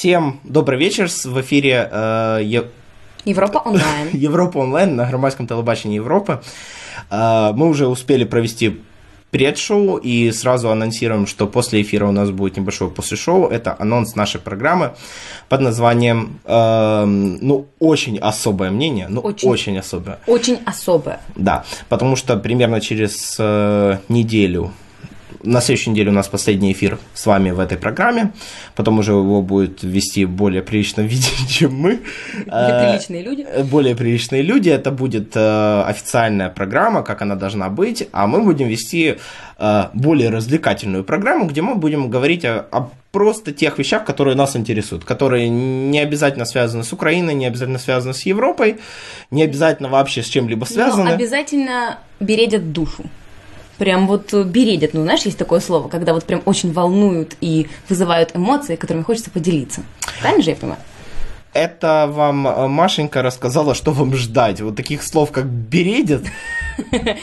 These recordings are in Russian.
Всем добрый вечер. В эфире э, Е- Европа онлайн. Европа онлайн на громадском телебачении Европы. Э, мы уже успели провести предшоу и сразу анонсируем, что после эфира у нас будет небольшое после-шоу. Это анонс нашей программы под названием, э, ну, очень особое мнение, ну, очень, очень особое. Очень особое. Да, потому что примерно через э, неделю на следующей неделе у нас последний эфир с вами в этой программе. Потом уже его будет вести более приличном виде, чем мы. Более приличные люди. Э, более приличные люди. Это будет э, официальная программа, как она должна быть. А мы будем вести э, более развлекательную программу, где мы будем говорить о, о просто тех вещах, которые нас интересуют, которые не обязательно связаны с Украиной, не обязательно связаны с Европой, не обязательно вообще с чем-либо связаны. Но обязательно бередят душу прям вот бередят. Ну, знаешь, есть такое слово, когда вот прям очень волнуют и вызывают эмоции, которыми хочется поделиться. Правильно же я понимаю? Это вам э, Машенька рассказала, что вам ждать. Вот таких слов, как бередят.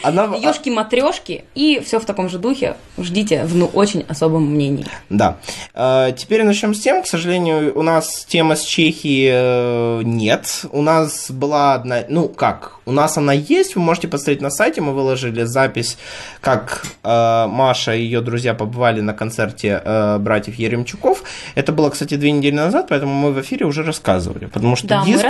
Она... Ёшки матрешки и все в таком же духе. Ждите в ну очень особом мнении. Да. Э, теперь начнем с тем. К сожалению, у нас тема с Чехии э, нет. У нас была одна... Ну, как? У нас она есть. Вы можете посмотреть на сайте. Мы выложили запись, как Маша и ее друзья побывали на концерте братьев Еремчуков. Это было, кстати, две недели назад, поэтому мы в эфире уже рассказывали рассказывали, потому что да, диск,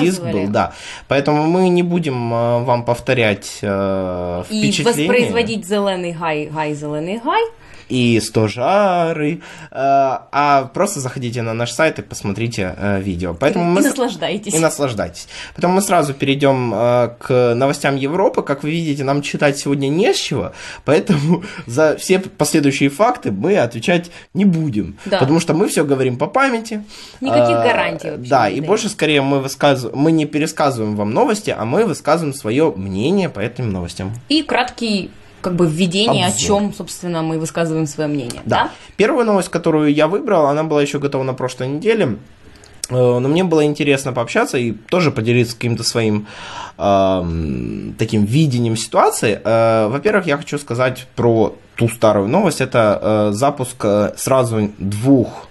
диск был, да. Поэтому мы не будем э, вам повторять э, впечатления. И воспроизводить зеленый гай, гай, зеленый гай и стожары, э, а просто заходите на наш сайт и посмотрите э, видео. Поэтому и, мы... наслаждайтесь. И наслаждайтесь. Потом мы сразу перейдем э, к новостям Европы. Как вы видите, нам читать сегодня не с чего, поэтому за все последующие факты мы отвечать не будем. Да. Потому что мы все говорим по памяти. Никаких гарантий вообще. Да, и больше скорее мы высказываем, мы не пересказываем вам новости, а мы высказываем свое мнение по этим новостям. И краткий как бы введение, Обзор. о чем, собственно, мы высказываем свое мнение. Да. да. Первая новость, которую я выбрал, она была еще готова на прошлой неделе. Э, но мне было интересно пообщаться и тоже поделиться каким-то своим э, таким видением ситуации. Э, во-первых, я хочу сказать про ту старую новость. Это э, запуск э, сразу двух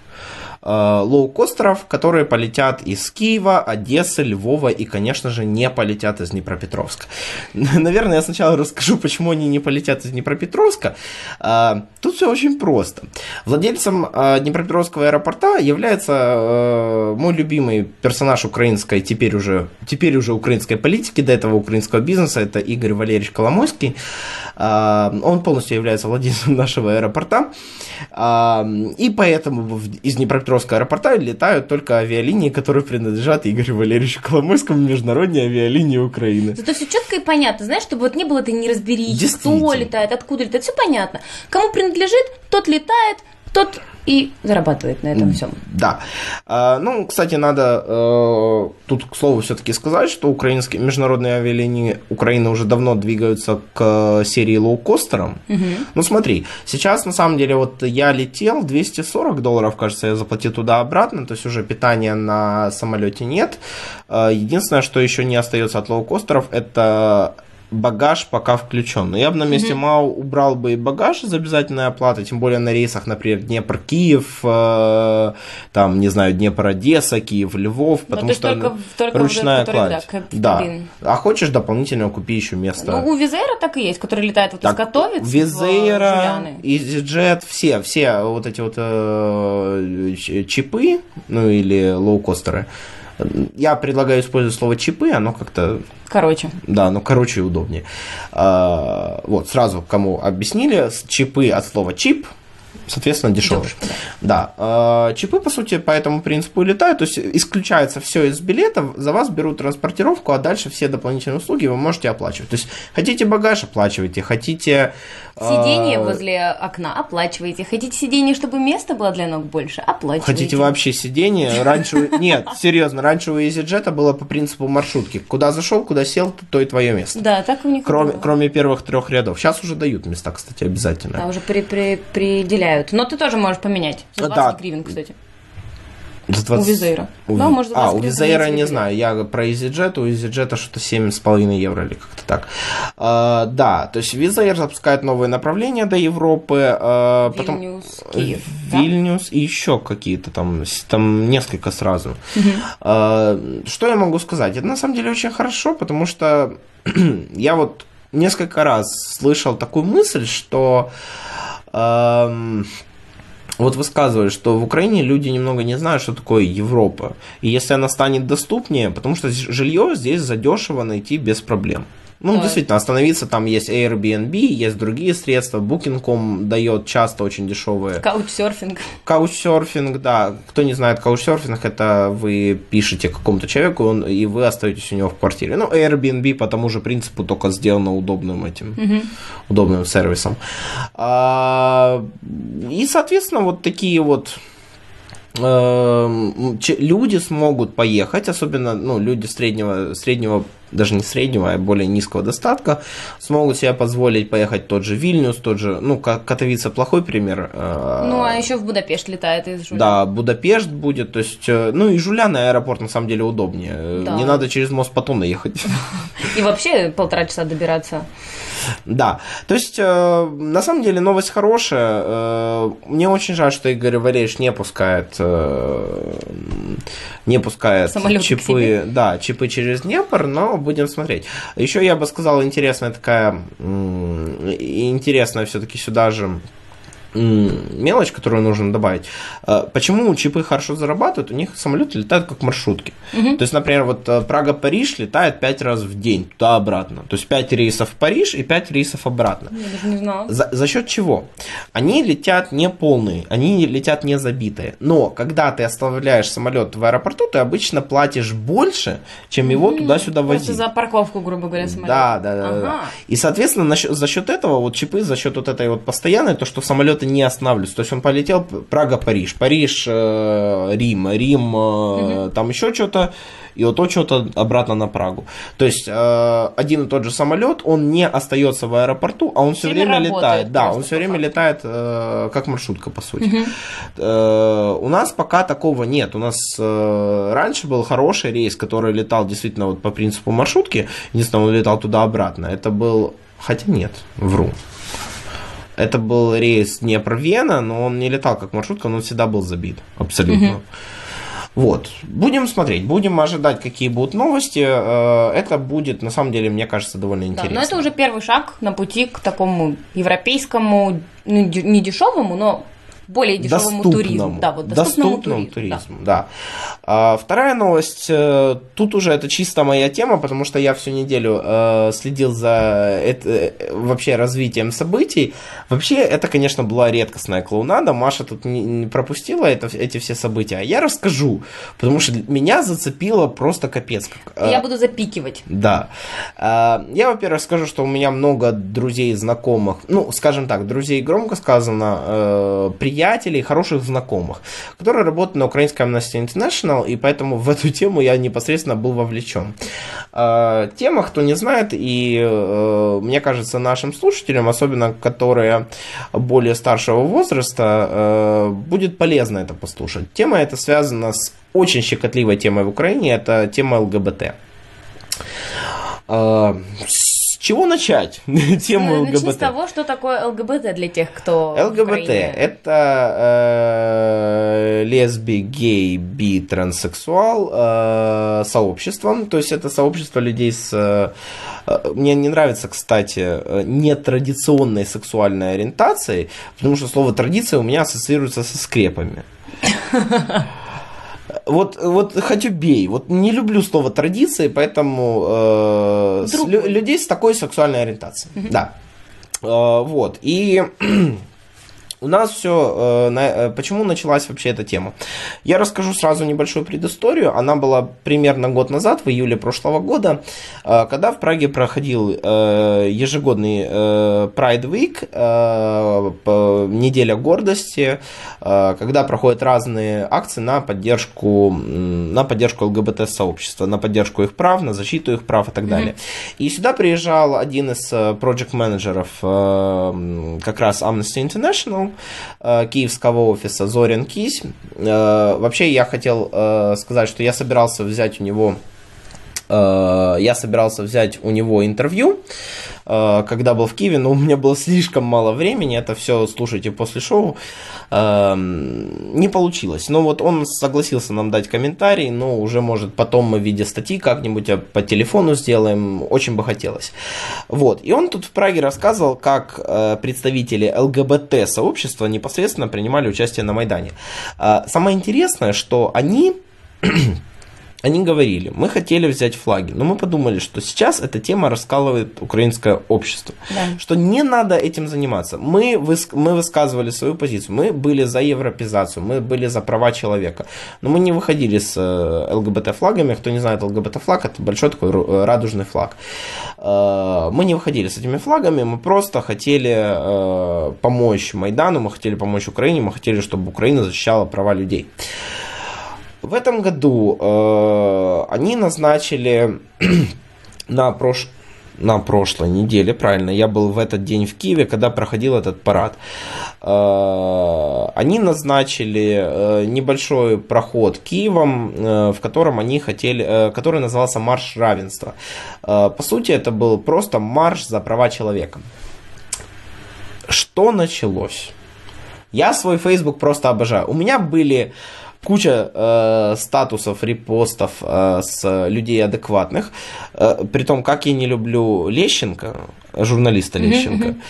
лоукостеров, которые полетят из Киева, Одессы, Львова и, конечно же, не полетят из Днепропетровска. Наверное, я сначала расскажу, почему они не полетят из Днепропетровска. Э, тут все очень просто. Владельцем э, Днепропетровского аэропорта является мой любимый персонаж украинской, теперь уже, теперь уже украинской политики, до этого украинского бизнеса, это Игорь Валерьевич Коломойский. Он полностью является владельцем нашего аэропорта. И поэтому из Днепропетровска Днепропетровского аэропорта летают только авиалинии, которые принадлежат Игорю Валерьевичу Коломойскому, международные авиалинии Украины. Это все четко и понятно, знаешь, чтобы вот не было этой неразберихи, кто летает, откуда летает, все понятно. Кому принадлежит, тот летает, тот и зарабатывает на этом всем. Да. А, ну, кстати, надо э, тут, к слову, все-таки сказать, что украинские международные авиалинии Украины уже давно двигаются к серии лоукостерам. Угу. Ну, смотри, сейчас, на самом деле, вот я летел, 240 долларов, кажется, я заплатил туда-обратно, то есть уже питания на самолете нет. Э, единственное, что еще не остается от лоукостеров, это багаж пока включен. Но я бы на месте mm-hmm. МАУ убрал бы и багаж из обязательной оплаты, тем более на рейсах, например, Днепр-Киев, э, там, не знаю, Днепр-Одесса, Киев-Львов, ну, потому что только, только ручная кладь. Да, да. А хочешь дополнительно купи еще место. Ну, у Визейра так и есть, который летает вот так, из Готовец Визейра, EasyJet, все, все вот эти вот э, чипы, ну или лоукостеры, я предлагаю использовать слово чипы, оно как-то... Короче. Да, ну короче и удобнее. А, вот, сразу кому объяснили, чипы от слова чип – соответственно, дешевле. Дешево, да. да. Чипы, по сути, по этому принципу летают, то есть исключается все из билетов, за вас берут транспортировку, а дальше все дополнительные услуги вы можете оплачивать. То есть хотите багаж, оплачивайте, хотите... Сиденье э... возле окна оплачиваете, хотите сиденье, чтобы места было для ног больше, оплачивайте. Хотите вообще сиденье, раньше... Нет, серьезно, раньше у EasyJet было по принципу маршрутки. Куда зашел, куда сел, то и твое место. Да, так у них Кроме, кроме первых трех рядов. Сейчас уже дают места, кстати, обязательно. Да, уже при, при, определяют. Но ты тоже можешь поменять. За 20 да. гривен, кстати. За 20... У Визейра. У... Да, может, за а, 20 у Визейра не знаю. Я про EasyJet, у EasyJet что-то 7,5 евро или как-то так. А, да, то есть Визейр запускает новые направления до Европы. а, потом... Вильнюс, Киев. да? Вильнюс и еще какие-то там, там несколько сразу. А, Что я могу сказать? Это на самом деле очень хорошо, потому что я вот несколько раз слышал такую мысль, что вот высказывали, что в Украине люди немного не знают, что такое Европа. И если она станет доступнее, потому что жилье здесь задешево найти без проблем. Ну, действительно, остановиться там есть Airbnb, есть другие средства. Booking.com дает часто очень дешевые Каучсерфинг. Каучсерфинг, да. Кто не знает, каучсерфинг это вы пишете какому-то человеку, он, и вы остаетесь у него в квартире. Ну, Airbnb по тому же принципу, только сделано удобным этим, удобным сервисом. А, и, соответственно, вот такие вот люди смогут поехать, особенно ну, люди среднего, среднего, даже не среднего, а более низкого достатка, смогут себе позволить поехать тот же Вильнюс, тот же, ну, Ка- Катовица плохой пример. э, Ну, а еще в Будапешт летает из Жуля. да, Будапешт будет, то есть, э, ну и Жуляна аэропорт на самом деле удобнее. Да. Не надо через мост Патона ехать. И вообще полтора часа добираться. Да, то есть, э, на самом деле новость хорошая. Э, Мне очень жаль, что Игорь Валерьевич не пускает, э, не пускает Самолёты к чипы, да, чипы через Днепр, но будем смотреть. Еще я бы сказал, интересная такая, интересная все-таки сюда же мелочь, которую нужно добавить. Э, Почему чипы хорошо зарабатывают? У них самолеты летают как маршрутки. То есть, например, вот э, Прага-Париж летает 5 раз в день туда-обратно. То есть 5 рейсов в Париж и 5 рейсов обратно. Я даже не знала. За, за счет чего? Они летят не полные, они летят не забитые. Но когда ты оставляешь самолет в аэропорту, ты обычно платишь больше, чем его туда-сюда Просто возить. за парковку, грубо говоря, самолета. Да, да, да, да, да. Ага. И, соответственно, за счет этого, вот чипы, за счет вот этой вот постоянной, то, что самолеты не останавливаются. То есть он полетел Прага-Париж, Париж, э, Рим, э, там еще что-то, и вот то что-то обратно на Прагу. То есть э, один и тот же самолет, он не остается в аэропорту, а он все время летает. Да, он все время факту. летает как маршрутка, по сути. У нас пока такого нет. У нас раньше был хороший рейс, который летал действительно вот по принципу маршрутки. Единственное, он летал туда-обратно. Это был... Хотя нет, вру. Это был рейс Днепр-Вена, но он не летал как маршрутка, но он всегда был забит. Абсолютно. Вот. Будем смотреть, будем ожидать, какие будут новости. Э, Это будет, на самом деле, мне кажется, довольно Да, интересно. но это уже первый шаг на пути к такому европейскому, ну, не дешевому, но более дешевому туризму. Да, вот доступному, доступному туризму. да. туризму, да. А, вторая новость, э, тут уже это чисто моя тема, потому что я всю неделю э, следил за это, э, вообще развитием событий. Вообще, это, конечно, была редкостная клоунада. Маша тут не, не пропустила это, эти все события. А я расскажу, потому что меня зацепило просто капец. Как, э, Я буду запикивать. да. А, Я, во-первых, скажу, что у меня много друзей, знакомых, ну, скажем так, друзей громко сказано, э, приятелей, хороших знакомых, которые работают на украинском Amnesty International, и поэтому в эту тему я непосредственно был вовлечен. А, Тема, кто не знает, и э, мне кажется, нашим слушателям, особенно которые более старшего возраста, э, будет полезно это послушать. Тема эта связана с очень щекотливой темой в Украине, это тема ЛГБТ. Чего начать тему Ну, Начни с ЛГБТ? того, что такое ЛГБТ для тех, кто ЛГБТ это э, лесби, гей, би, транссексуал э, сообщество. То есть это сообщество людей с... э, э, мне не нравится, кстати, э, нетрадиционной сексуальной ориентацией, потому что слово традиция у меня ассоциируется со скрепами. Вот, вот хоть убей. Вот не люблю слово традиции, поэтому э, с лю- людей с такой сексуальной ориентацией. Да. Э, вот. И у нас все... почему началась вообще эта тема? Я расскажу сразу небольшую предысторию. Она была примерно год назад, в июле прошлого года, э, когда в Праге проходил э, ежегодный э, Pride Week, э, неделя гордости, э, когда проходят разные акции на поддержку, на поддержку ЛГБТ-сообщества, на поддержку их прав, на защиту их прав и так далее. И сюда приезжал один из проект менеджеров как раз Amnesty International, э, киевского офиса Зорин Кись. Э, вообще я хотел э, сказать, что я собирался взять у него Э, я собирался взять у него интервью, э, когда был в Киеве, но у меня было слишком мало времени, это все слушайте после шоу, э, не получилось. Но вот он согласился нам дать комментарий, но уже, может, потом мы в виде статьи как-нибудь по телефону сделаем, очень бы хотелось. Вот, и он тут в Праге рассказывал, как представители ЛГБТ-сообщества непосредственно принимали участие на Майдане. Самое интересное, что они они говорили, мы хотели взять флаги, но мы подумали, что сейчас эта тема раскалывает украинское общество, да. что не надо этим заниматься. Мы, выс, мы высказывали свою позицию, мы были за европезацию, мы были за права человека, но мы не выходили с э, ЛГБТ-флагами. Кто не знает, ЛГБТ-флаг это большой такой э, радужный флаг. Э, мы не выходили с этими флагами, мы просто хотели помочь Майдану, мы хотели помочь Украине, мы хотели, чтобы Украина защищала права людей. В этом году э, они назначили на, прош... на прошлой неделе, правильно, я был в этот день в Киеве, когда проходил этот парад. Э, они назначили э, небольшой проход Киевом, э, в котором они хотели, э, который назывался Марш равенства. Э, по сути, это был просто марш за права человека. Что началось? Я свой Facebook просто обожаю. У меня были куча э, статусов, репостов э, с людей адекватных. Э, при том, как я не люблю Лещенко, журналиста Лещенко, mm-hmm.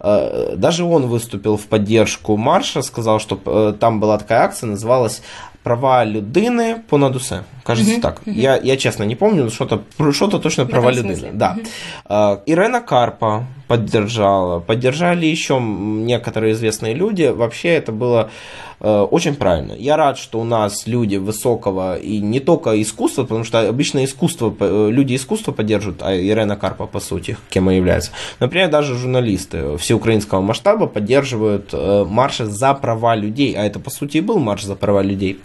э, даже он выступил в поддержку марша, сказал, что э, там была такая акция, называлась права людини понад усе. Кажется, mm-hmm. так. Mm-hmm. Я, я честно не помню, что-то, что-то точно права людини. Да. Mm-hmm. Ирена Карпа поддержала, поддержали еще некоторые известные люди. Вообще это было э, очень правильно. Я рад, что у нас люди высокого и не только искусства, потому что обычно искусство, э, люди искусства поддерживают, а Ирена Карпа, по сути, кем и является. Например, даже журналисты всеукраинского масштаба поддерживают э, марши за права людей, а это, по сути, и был марш за права людей.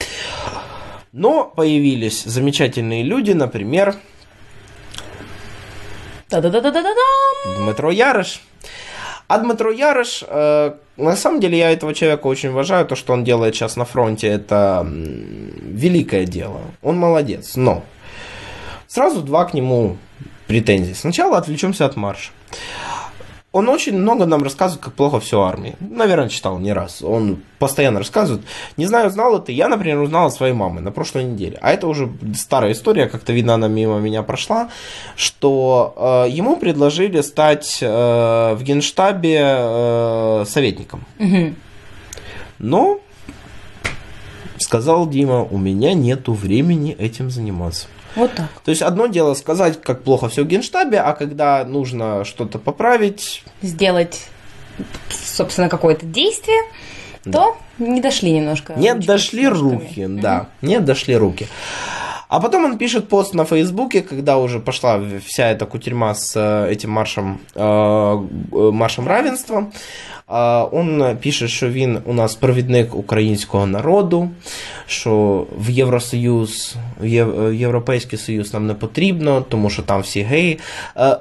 Но появились замечательные люди, например, Дмитро Ярыш. А Дмитро Ярыш, э, на самом деле я этого человека очень уважаю, то, что он делает сейчас на фронте, это великое дело. Он молодец, но сразу два к нему претензий. Сначала отвлечемся от марша. Он очень много нам рассказывает, как плохо все армии. Наверное, читал не раз. Он постоянно рассказывает. Не знаю, знал это. Я, например, узнал от своей мамы на прошлой неделе. А это уже старая история, как-то видно, она мимо меня прошла, что э, ему предложили стать э, в генштабе э, советником. Угу. Но сказал Дима, у меня нету времени этим заниматься. Вот так. То есть одно дело сказать, как плохо все в генштабе, а когда нужно что-то поправить... Сделать, собственно, какое-то действие, да. то не дошли немножко. Нет, дошли руки, да. Нет, дошли руки. А потом он пишет пост на Фейсбуке, когда уже пошла вся эта кутерьма с э, этим маршем, э, э маршем равенства. Он пише, що він у нас провідник українського народу, що в Євросоюз, в Європейський Союз нам не потрібно, тому що там всі геї.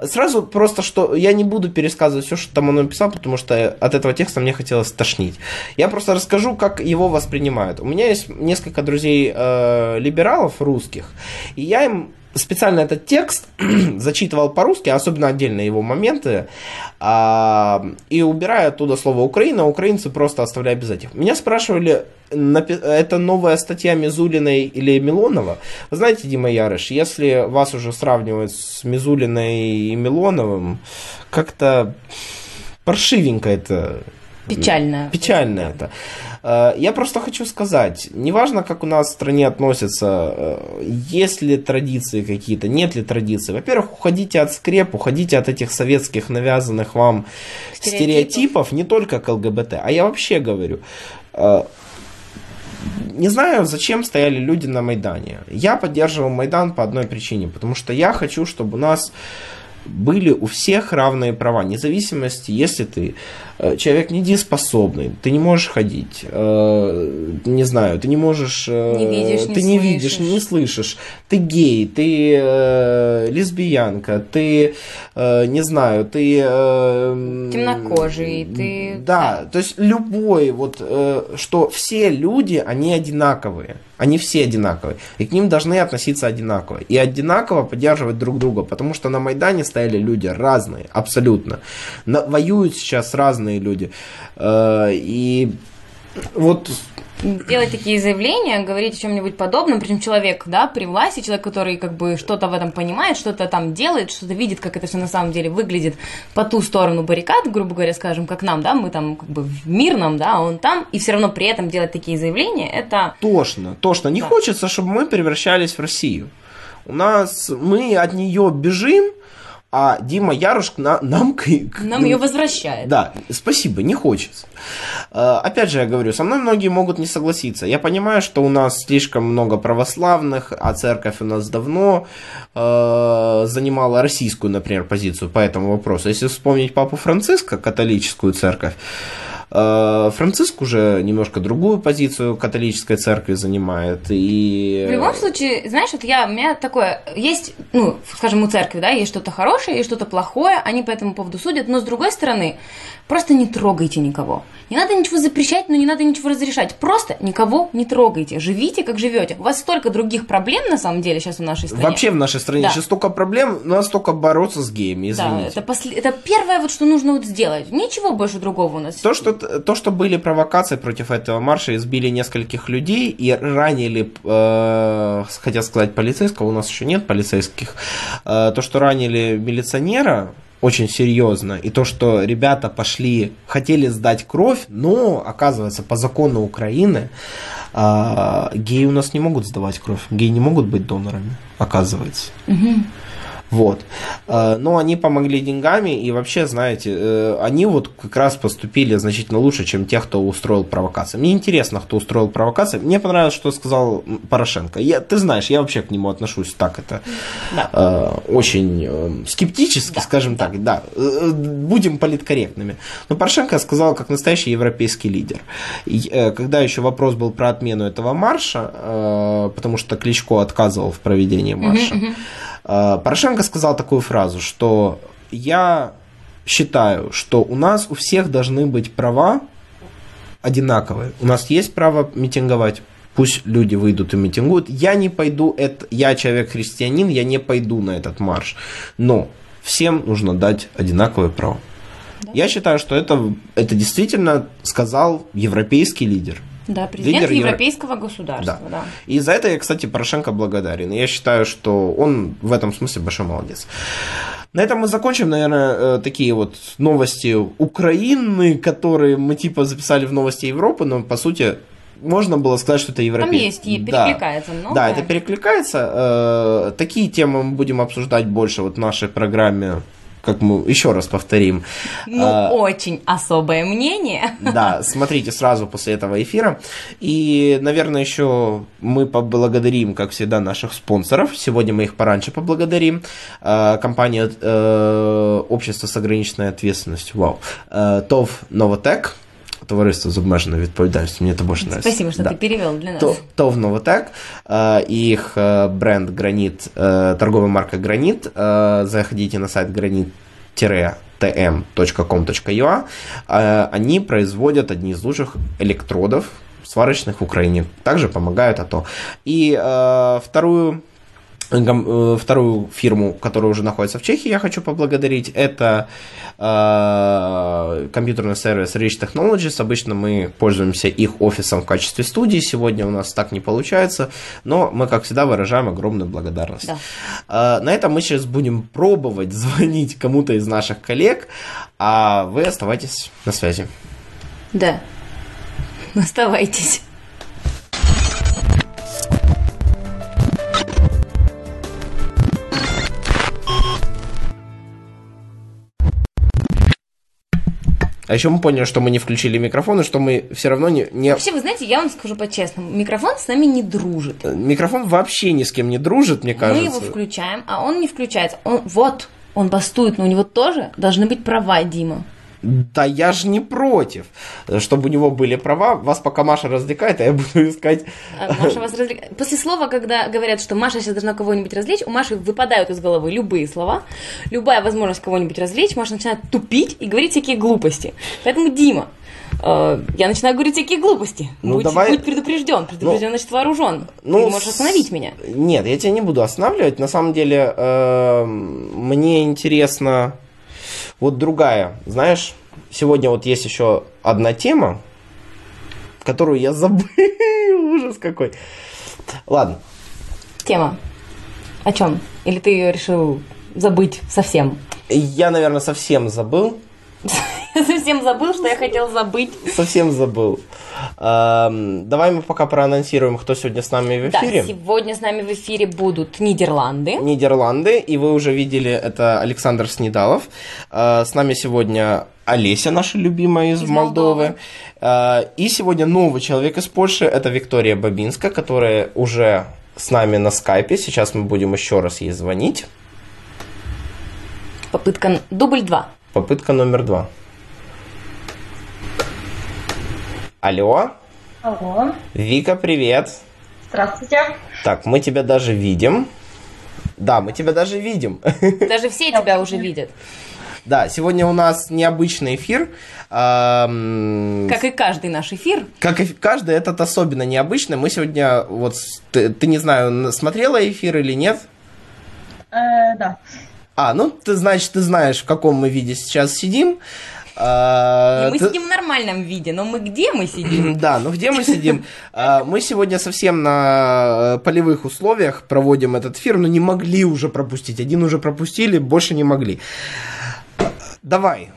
Сразу просто, что я не буду пересказывать все, что там он написал, потому что от этого текста мне хотелось тошнить. Я просто расскажу, как его воспринимают. У меня есть несколько друзей э, либералов русских, и я им специально этот текст зачитывал по-русски, особенно отдельные его моменты, а, и убирая оттуда слово Украина, украинцы просто оставляя без этих. Меня спрашивали, это новая статья Мизулиной или Милонова? Вы знаете, Дима Ярыш, если вас уже сравнивают с Мизулиной и Милоновым, как-то паршивенько это Печально. Печально это. Э, я просто хочу сказать, неважно, как у нас в стране относятся, э, есть ли традиции какие-то, нет ли традиций. Во-первых, уходите от скреп, уходите от этих советских навязанных вам стереотипов, стереотипов не только к ЛГБТ, а я вообще говорю. Э, не знаю, зачем стояли люди на Майдане. Я поддерживал Майдан по одной причине, потому что я хочу, чтобы у нас были у всех равные права, независимости, если ты э, человек недееспособный, ты не можешь ходить, э, не знаю, ты не можешь, э, Не видишь, не ты не слышишь. видишь, не слышишь, ты гей, ты э, лесбиянка, ты, э, не знаю, ты... э, Темнокожий, ты- Да, то есть любой, вот, э, что все люди, они одинаковые. Они все одинаковые. И к ним должны относиться одинаково. И одинаково поддерживать друг друга. Потому что на Майдане стояли люди разные, абсолютно. На- воюют сейчас разные люди. Э, и вот делать такие заявления, говорить о чем-нибудь подобном, причем человек, да, при власти, человек, который как бы что-то в этом понимает, что-то там делает, что-то видит, как это все на самом деле выглядит по ту сторону баррикад, грубо говоря, скажем, как нам, да, мы там как бы в мирном, да, а он там, и все равно при этом делать такие заявления, это тошно, тошно. Не Да. хочется, чтобы мы превращались в Россию. У нас мы от нее бежим, а Дима Яруш на- нам, нам ее возвращает. Да, спасибо, не хочется. Э, Опять же, я говорю, со мной многие могут не согласиться. Я понимаю, что у нас слишком много православных, а церковь у нас давно э, занимала российскую, например, позицию по этому вопросу. Если вспомнить папу Франциска, католическую церковь, Франциск уже немножко другую позицию католической церкви занимает. И... В любом случае, знаешь, вот я, у меня такое, есть, ну, скажем, у церкви, да, есть что-то хорошее, есть что-то плохое, они по этому поводу судят, но с другой стороны, просто не трогайте никого. Не надо ничего запрещать, но не надо ничего разрешать. Просто никого не трогайте. Живите, как живете. У вас столько других проблем, на самом деле, сейчас в нашей стране. Вообще в нашей стране Да. сейчас столько проблем, у нас только бороться с геями, Да, извините. это, после- это первое, вот, что нужно вот сделать. Ничего больше другого у нас. То что, то, что были провокации против этого марша, избили нескольких людей и ранили, э, хотел сказать полицейского, у нас еще нет полицейских, э, то, что ранили милиционера, очень серьезно, и то, что ребята пошли, хотели сдать кровь, но, оказывается, по закону Украины э, геи у нас не могут сдавать кровь, геи не могут быть донорами, оказывается. Вот. Э, Но они помогли деньгами, и вообще, знаете, э, они вот как раз поступили значительно лучше, чем те, кто устроил провокации. Мне интересно, кто устроил провокации. Мне понравилось, что сказал Порошенко. Я, ты знаешь, я вообще к нему отношусь так это Да. э, очень э, скептически, Да, скажем так, да. Будем политкорректными. Но Порошенко сказал как настоящий европейский лидер. И, когда еще вопрос был про отмену этого марша, потому что Кличко отказывал в проведении марша, э, Порошенко сказал такую фразу, что я считаю, что у нас у всех должны быть права одинаковые. У нас есть право митинговать. Пусть люди выйдут и митингуют. Я не пойду, это, я человек-христианин, я не пойду на этот марш. Но всем нужно дать одинаковые права. Я считаю, что это, это действительно сказал европейский лидер. Да, президент Лидер Евро- европейского государства, да. И за это я, кстати, Порошенко благодарен. И я считаю, что он в этом смысле большой молодец. На этом мы закончим, наверное, э, такие вот новости Украины, которые мы типа записали в новости Европы, но по сути можно было сказать, что это Там европейский. есть, и Да. перекликается много. Да, это перекликается. Э, Такие темы мы будем обсуждать больше вот в нашей программе, как мы еще раз повторим. Ну, А, очень особое мнение. да, смотрите сразу после этого эфира. И, наверное, еще мы поблагодарим, как всегда, наших спонсоров. Сегодня мы их пораньше поблагодарим. Э, Компания э, Общество с ограниченной ответственностью. Вау. Э, ТОВ Новотек Товариство з обмеженою відповідальністю. Мені це більше нравится. Спасибо, что Да. ты перевел для нас. То- ТОВ Новотек, э, и их э, бренд Гранит, э, торговая марка Гранит. Э, Заходите на сайт granit-tm.com.ua. Э, Они производят одни из лучших электродов сварочных в Украине. Также помогают АТО. И э, вторую гам- э, вторую фирму, которая уже находится в Чехии, я хочу поблагодарить. Это э, компьютерный сервис Rich Technologies. Обычно мы пользуемся их офисом в качестве студии. Сегодня у нас так не получается, но мы, как всегда, выражаем огромную благодарность. Да. Э, на этом мы сейчас будем пробовать звонить кому-то из наших коллег, а вы оставайтесь на связи. Да. Оставайтесь. А еще мы поняли, что мы не включили микрофон, и что мы все равно не, не Вообще, вы знаете, я вам скажу по-честному, микрофон с нами не дружит. Микрофон вообще ни с кем не дружит, мне кажется. Мы его включаем, а он не включается. Он, вот, Он бастует, но у него тоже должны быть права, Дима. Да я же не против, чтобы у него были права. Вас пока Маша развлекает, а я буду искать... А Маша вас развлекает. После слова, когда говорят, что Маша сейчас должна кого-нибудь развлечь, у Маши выпадают из головы любые слова, любая возможность кого-нибудь развлечь, Маша начинает тупить и говорить всякие глупости. Поэтому, Дима, э, я начинаю говорить всякие глупости. Ну, будь, давай- будь предупрежден. Предупрежден, значит вооружен. ну, Ты можешь остановить меня. Нет, я тебя не буду останавливать. На самом деле, э, мне интересно вот другая. Знаешь, сегодня вот есть еще одна тема, которую я забыл. Ужас какой. Ладно. Тема. О чем? Или ты ее решил забыть совсем? Я, наверное, совсем забыл. Совсем забыл, что я хотел забыть. Совсем забыл. Эм, Давай мы пока проанонсируем, кто сегодня с нами в Да, эфире. сегодня с нами в эфире будут Нидерланды. Нидерланды, и вы уже видели, это Александр Снедалов. Э, С нами сегодня Олеся, наша любимая из, Из Молдовы. Э, И сегодня новый человек из Польши, это Виктория Бабинска, которая уже с нами на скайпе. Сейчас мы будем еще раз ей звонить. Попытка дубль 2. Попытка номер два. Алло, Алло, Вика, привет. здравствуйте. Так, мы тебя даже видим. Да, мы тебя даже видим. Даже все тебя уже видят. Да, сегодня у нас необычный эфир. Ам, Как и каждый наш эфир. Как и каждый, этот особенно необычный. Мы сегодня, вот, ты, ты не знаю, смотрела эфир или нет? Э, да. А, ну, ты, значит, ты знаешь, в каком мы виде сейчас сидим. А, И мы ты- сидим в нормальном виде, но мы где мы сидим? Да, ну где мы сидим? А, Мы сегодня совсем на э, полевых условиях проводим этот эфир, но не могли уже пропустить. Один уже пропустили, больше не могли. Давай,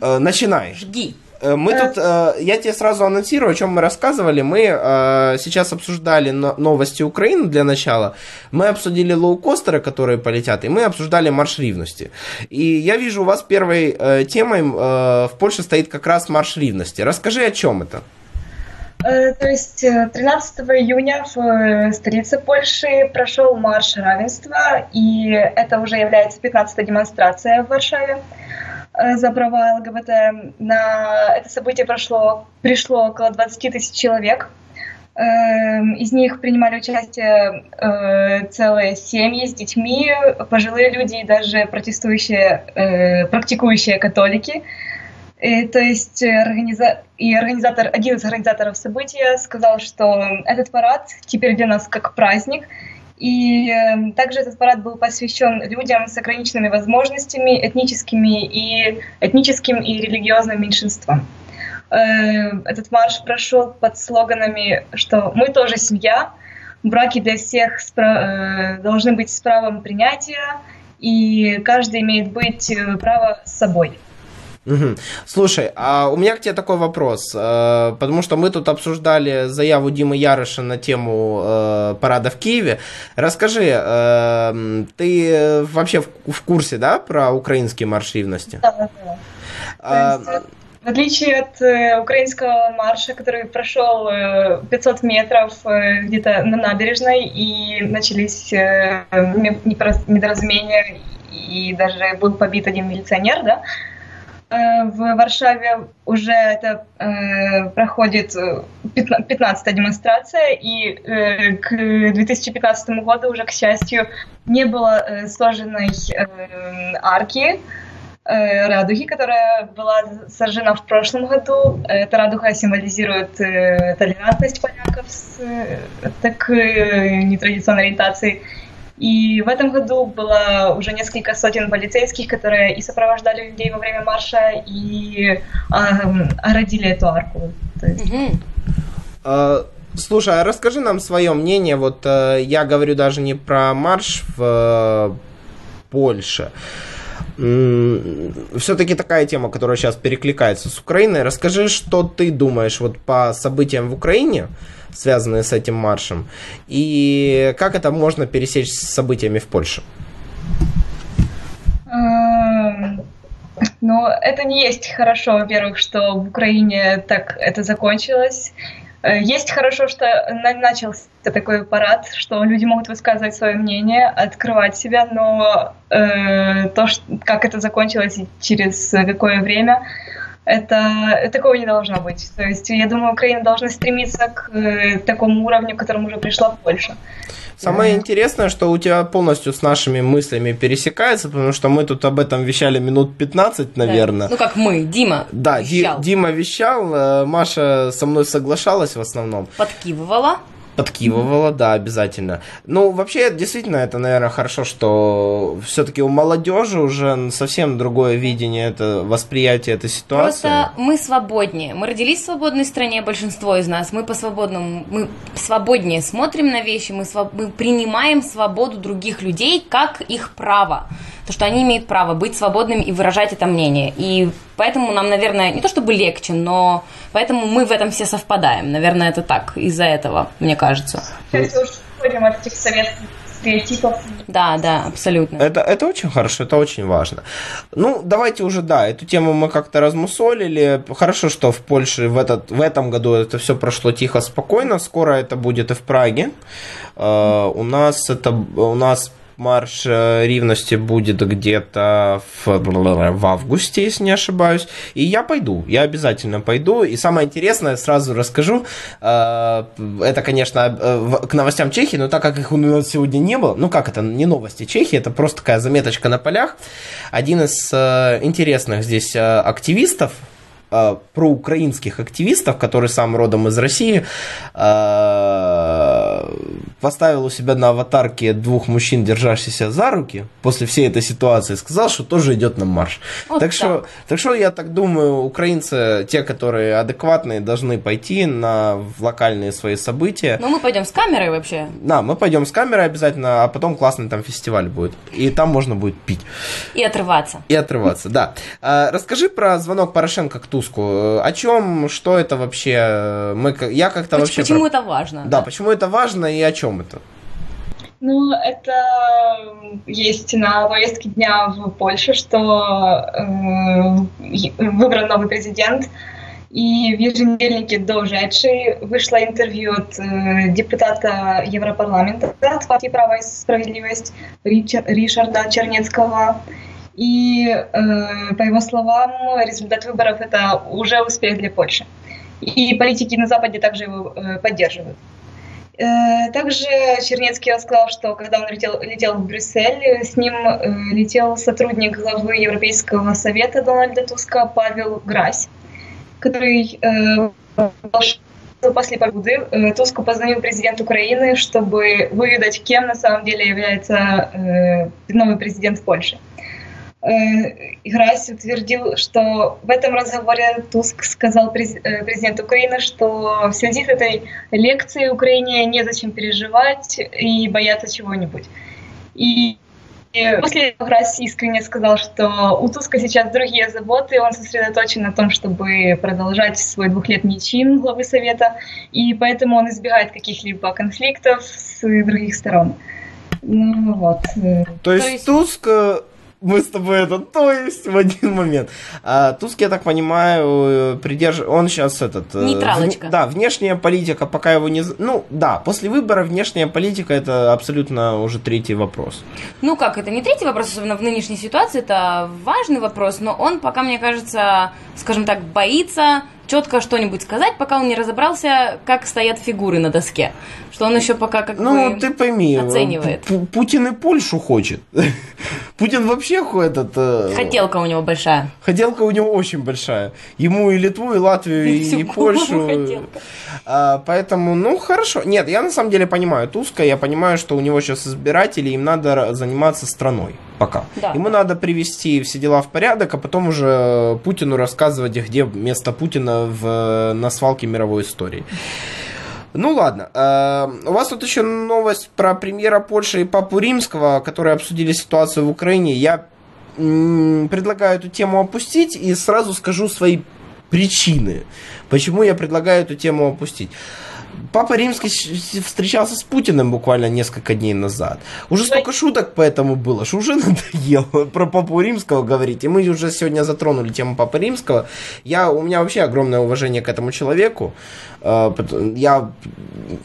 э, начинай. Жги. Э, Мы Э. тут, э, я тебе сразу анонсирую, о чем мы рассказывали. Мы э, сейчас обсуждали но- новости Украины для начала. Мы обсудили лоукостеры, которые полетят, и мы обсуждали марш ревности. И я вижу, у вас первой э, темой в Польше стоит как раз марш ревности. Расскажи, о чем это? То есть э, 13 июня в столице Польши прошел марш равенства, и это уже является 15-я демонстрация в Варшаве за права ЛГБТ. На это событие прошло, пришло около 20 тысяч человек. Эм, Из них принимали участие э, целые семьи с детьми, пожилые люди и даже протестующие, э, практикующие католики. И, то есть э, организа... и организатор, один из организаторов события сказал, что этот парад теперь для нас как праздник. И э, также этот парад был посвящен людям с ограниченными возможностями, этническими и этническим и религиозным меньшинствам. Э, Этот марш прошел под слоганами, что мы тоже семья, браки для всех э, должны быть с правом принятия, и каждый имеет быть э, право с собой. Слушай, а у меня к тебе такой вопрос, э, потому что мы тут обсуждали заяву Димы Ярыша на тему э, парада в Киеве. Расскажи, э, ты вообще в, курсе, да, про украинские марш ревности? Да, да. А, есть, В отличие от украинского марша, который прошел э, 500 метров где-то на набережной, и начались недоразумения, и даже был побит один милиционер, да, в Варшаве уже это э, проходит э, 15-я демонстрация, и э, к 2015 году уже, к счастью, не было э, сложенной э, арки, э, радуги, которая была сожжена в прошлом году. Эта радуга символизирует э, толерантность поляков с э, такой нетрадиционной ориентацией. И в этом году было уже несколько сотен полицейских, которые и сопровождали людей во время марша, и ам, оградили эту арку. То есть э, слушай, а расскажи нам свое мнение. Вот э, я говорю даже не про марш в э, Польше. Все-таки такая тема, которая сейчас перекликается с Украиной. Расскажи, что ты думаешь вот по событиям в Украине, связанные с этим маршем, и как это можно пересечь с событиями в Польше? Эм, Но это не есть хорошо, во-первых, что в Украине так это закончилось. Э, Э, есть хорошо, что начался такой парад, что люди могут высказывать свое мнение, открывать себя, но э, то, что, как это закончилось и через какое время, это такого не должно быть. То есть, я думаю, Украина должна стремиться к э, такому уровню, к которому уже пришла Польша. Самое интересное, что у тебя полностью с нашими мыслями пересекается, потому что мы тут об этом вещали минут 15, наверное. Да. Ну, как мы, Дима Да, вещал. Дима вещал, э, Маша со мной соглашалась в основном. Подкивывала. Подкивывала, да, обязательно. Ну, вообще, действительно, это, наверное, хорошо, что все-таки у молодежи уже совсем другое видение, это восприятие этой ситуации. Просто мы свободнее. Мы родились в свободной стране, большинство из нас. Мы по свободному, мы свободнее смотрим на вещи, мы, своб... мы принимаем свободу других людей как их право то, что они имеют право быть свободными и выражать это мнение. И поэтому нам, наверное, не то чтобы легче, но поэтому мы в этом все совпадаем. Наверное, это так, из-за этого, мне кажется. Сейчас уходим от этих советских стереотипов. Да, да, абсолютно. Это, это очень хорошо, это очень важно. Ну, давайте уже, да, эту тему мы как-то размусолили. Хорошо, что в Польше в, этот, в этом году это все прошло тихо, спокойно. Скоро это будет и в Праге. Uh, у нас это у нас марш э, ревности будет где-то в, в августе, если не ошибаюсь. И я пойду, я обязательно пойду. И самое интересное, сразу расскажу, э, это, конечно, э, к новостям Чехии, но так как их у нас сегодня не было, ну как это, не новости Чехии, это просто такая заметочка на полях. Один из интересных здесь активистов, проукраинских активистов, который сам родом из России, поставил у себя на аватарке двух мужчин, держащихся за руки, после всей этой ситуации, сказал, что тоже идет на марш. Вот так, так. Что, так что я так думаю, украинцы, те, которые адекватные, должны пойти на локальные свои события. Но мы пойдем с камерой вообще. Да, мы пойдем с камерой обязательно, а потом классный там фестиваль будет. И там можно будет пить. И отрываться. И отрываться, да. А, расскажи про звонок Порошенко к Туску. О чем, что это вообще? Мы, я как-то вообще... Почему это важно? Да, почему это важно и о чем это? Ну, это есть на повестке дня в Польше, что э, выбран новый президент, и в еженедельнике до Жечи вышло интервью от э, депутата Европарламента от партии «Право и справедливость» Ричар, Ришарда Чернецкого. И, э, по его словам, результат выборов – это уже успех для Польши. И политики на Западе также его э, поддерживают. Э, также Чернецкий рассказал, что когда он летел, летел в Брюссель, с ним э, летел сотрудник главы Европейского совета Дональда Туска Павел Грась, который э, после победы э, Туску позвонил президент Украины, чтобы выведать, кем на самом деле является новый президент Польши. Грась утвердил, что в этом разговоре Туск сказал э, президент Украины, что в связи с этой лекцией Украине незачем переживать и бояться чего-нибудь. И после этого Грась искренне сказал, что у Туска сейчас другие заботы, он сосредоточен на том, чтобы продолжать свой двухлетний чин главы Совета, и поэтому он избегает каких-либо конфликтов с других сторон. Ну вот. То есть, То есть... Туск э, мы с тобой это, то есть в один момент. А, Туск, я так понимаю, придерж... он сейчас этот... Э, Нейтралочка. В... Да, внешняя политика, пока его не... Ну, да, после выбора внешняя политика это абсолютно уже третий вопрос. Ну как, это не третий вопрос, особенно в нынешней ситуации, это важный вопрос, но он пока, мне кажется, скажем так, боится четко что-нибудь сказать, пока он не разобрался, как стоят фигуры на доске. Что он еще пока как ну, бы ты пойми, оценивает. Путин и Польшу хочет. Путин вообще этот... Э, Хотелка у него большая. Хотелка у него очень большая. Ему и Литву, и Латвию, и, и Польшу. А, поэтому, ну, хорошо. Нет, я на самом деле понимаю Туска, я понимаю, что у него сейчас избиратели, им надо заниматься страной пока. Да. Ему надо привести все дела в порядок, а потом уже Путину рассказывать, где место Путина в, на свалке мировой истории. Ну ладно, э, у вас тут еще новость про премьера Польши и Папу Римского, которые обсудили ситуацию в Украине. Я предлагаю эту тему опустить и сразу скажу свои причины, почему я предлагаю эту тему опустить. Папа Римский встречался с Путиным буквально несколько дней назад. Уже столько шуток по этому было, что уже надоело про Папу Римского говорить. И мы уже сегодня затронули тему Папы Римского. Я, у меня вообще огромное уважение к этому человеку. А, я,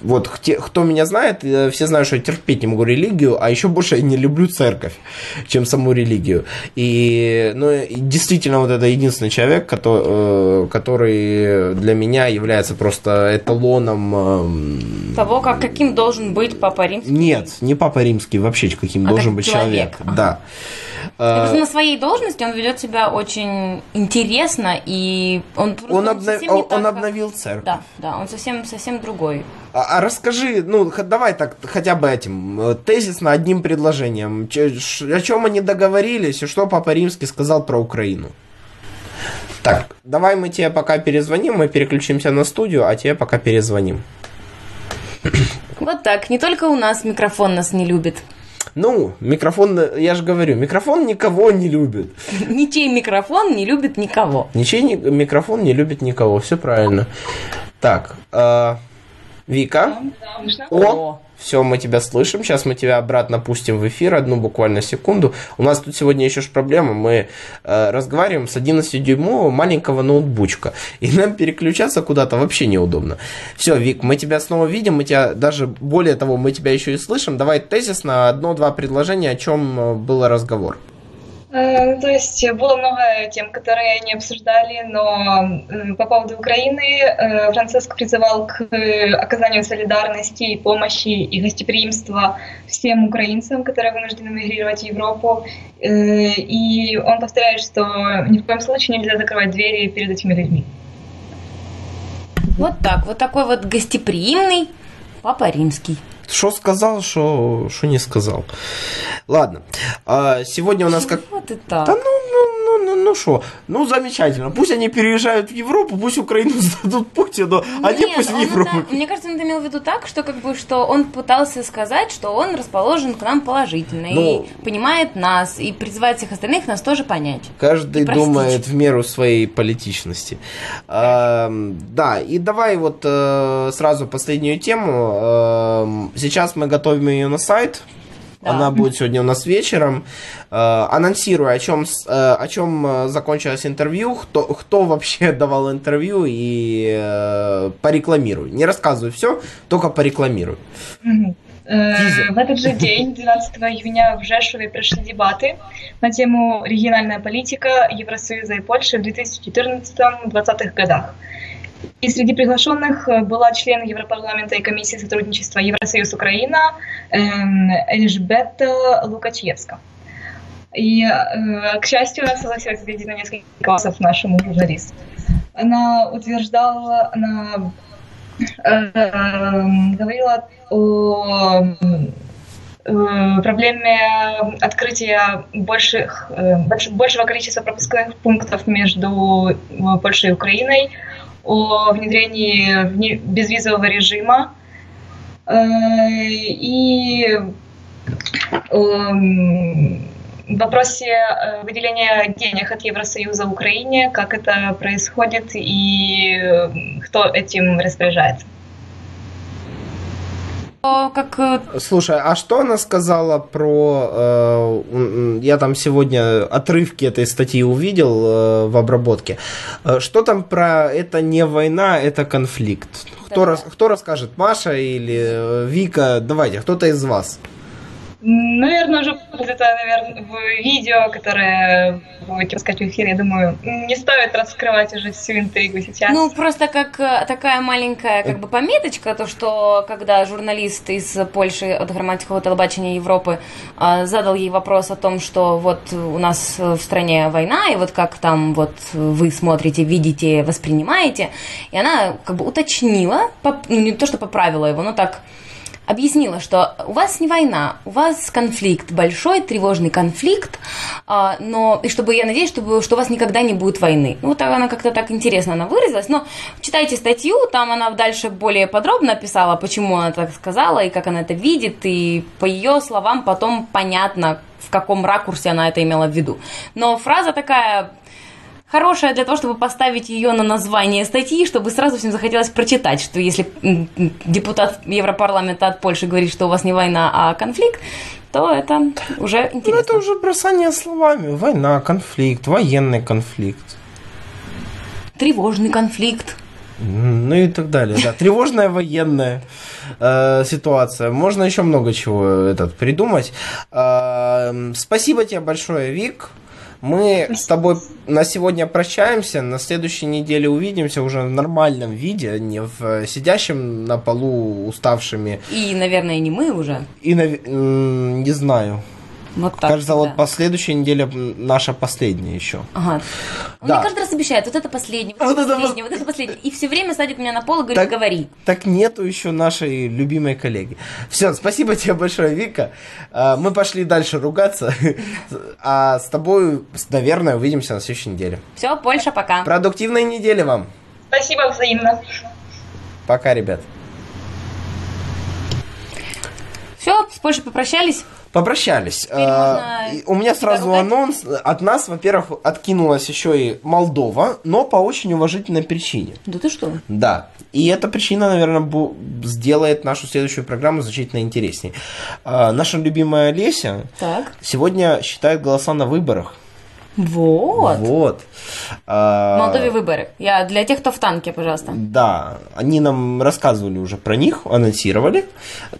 вот, кто меня знает, э, все знают, что я терпеть не могу религию, а еще больше я не люблю церковь, чем саму религию. И, ну, действительно, вот это единственный человек, который, э, который для меня является просто эталоном... Эм, Того, как, каким должен быть Папа Римский? Нет, не Папа Римский, вообще каким а должен быть человек. человек. Да. Что на своей должности он ведет себя очень интересно, и он, он, обнов... он, так, обновил церковь. Да, да, он совсем, совсем другой. А, а расскажи, ну, давай так, хотя бы этим, э, тезисно одним предложением. О чем они договорились, и что Папа Римский сказал про Украину? Так, давай мы тебе пока перезвоним, мы переключимся на студию, а тебе пока перезвоним. Вот так, не только у нас микрофон нас не любит. Ну, микрофон, я же говорю, микрофон никого не любит. Ничей микрофон не любит никого. Ничей ни, микрофон не любит никого, все правильно. Так, э, Вика. О, все, мы тебя слышим. Сейчас мы тебя обратно пустим в эфир. Одну буквально секунду. У нас тут сегодня еще ж проблема. Мы э, разговариваем с 11-дюймового маленького ноутбучка. И нам переключаться куда-то вообще неудобно. Все, Вик, мы тебя снова видим. Мы тебя даже, более того, мы тебя еще и слышим. Давай тезис на одно-два предложения, о чем э, был разговор. Э, то есть было много тем, которые они обсуждали, но по поводу Украины э, Франциск призывал к оказанию солидарности и помощи и гостеприимства всем украинцам, которые вынуждены мигрировать в Европу. Э, и он повторяет, что ни в коем случае нельзя закрывать двери перед этими людьми. Вот так, вот такой вот гостеприимный Папа Римский. Что сказал, что, не сказал. Ладно. А сегодня у нас как... Вот и так. Да ну, ну, ну, ну, ну что? Ну, замечательно. Пусть они переезжают в Европу, пусть Украину сдадут Путину, а Нет, не пусть в Европу. Это, мне кажется, он это имел в виду так, что как бы, что он пытался сказать, что он расположен к нам положительно ну, и понимает нас, и призывает всех остальных нас тоже понять. Каждый думает в меру своей политичности. А, да, и давай вот э, сразу последнюю тему. Э, Сейчас мы готовим ее на сайт. Да. Она будет сегодня у нас вечером. Э, анонсирую, о чем, э, о чем э, закончилось интервью, кто, кто вообще давал интервью и э, порекламирую. Не рассказываю все, только порекламирую. Угу. В этот же день, 12 июня, в Жешове прошли дебаты на тему «Региональная политика Евросоюза и Польши в 2014-2020 годах». И среди приглашенных э, была член Европарламента и комиссии сотрудничества Евросоюз-Украина эм, Эльжбета Лукачевска. И, э, к счастью, она согласилась ответить на несколько вопросов нашему журналисту. Она утверждала, она э, говорила о проблеме открытия больших, большего количества пропускных пунктов между Польшей и Украиной, о внедрении безвизового режима. Э, и в вопросе э, выделения денег от Евросоюза Украине, как это происходит и кто этим распоряжается как... Э, Слушай, а что она сказала про... Э, я там сегодня отрывки этой статьи увидел э, в обработке. Э, что там про это не война, это конфликт? Кто, да. рас, кто расскажет? Маша или э, Вика? Давайте, кто-то из вас. Наверное, уже будет это, наверное, в видео, которое будете сказать в эфире. Я думаю, не стоит раскрывать уже всю интригу сейчас. Ну, просто как э, такая маленькая как бы пометочка, то, что когда журналист из Польши от грамматического телебачения Европы э, задал ей вопрос о том, что вот у нас в стране война, и вот как там вот вы смотрите, видите, воспринимаете, и она как бы уточнила, ну, не то, что поправила его, но так объяснила, что у вас не война, у вас конфликт, большой тревожный конфликт, а, но и чтобы я надеюсь, чтобы, что у вас никогда не будет войны. Ну, вот она как-то так интересно она выразилась, но читайте статью, там она дальше более подробно описала, почему она так сказала и как она это видит, и по ее словам потом понятно, в каком ракурсе она это имела в виду. Но фраза такая хорошая для того, чтобы поставить ее на название статьи, чтобы сразу всем захотелось прочитать, что если депутат Европарламента от Польши говорит, что у вас не война, а конфликт, то это уже интересно. Ну, это уже бросание словами. Война, конфликт, военный конфликт. Тревожный конфликт. Ну и так далее, да. Тревожная военная э, ситуация. Можно еще много чего этот придумать. Э, спасибо тебе большое, Вик. Мы с тобой на сегодня прощаемся. На следующей неделе увидимся уже в нормальном виде, не в сидящем на полу уставшими. И, наверное, не мы уже. И, не знаю. Вот так, Кажется, да. вот последующая неделя наша последняя еще. Ага. Он да. мне каждый раз обещает, вот это последнее, вот, вот это последнее, вот это последнее. И все время садит меня на пол и говорит, так, говори. Так нету еще нашей любимой коллеги. Все, спасибо тебе большое, Вика. А, мы пошли дальше ругаться. А с тобой, наверное, увидимся на следующей неделе. Все, Польша, пока. Продуктивной недели вам. Спасибо взаимно. Пока, ребят. Все, с Польшей попрощались. Попрощались. А, у меня сразу анонс. От нас, во-первых, откинулась еще и Молдова, но по очень уважительной причине. Да ты что? Да. И эта причина, наверное, сделает нашу следующую программу значительно интереснее. А, наша любимая Леся так. сегодня считает голоса на выборах. Вот. Вот. А, Молдове выборы. Я для тех, кто в танке, пожалуйста. Да, они нам рассказывали уже про них, анонсировали.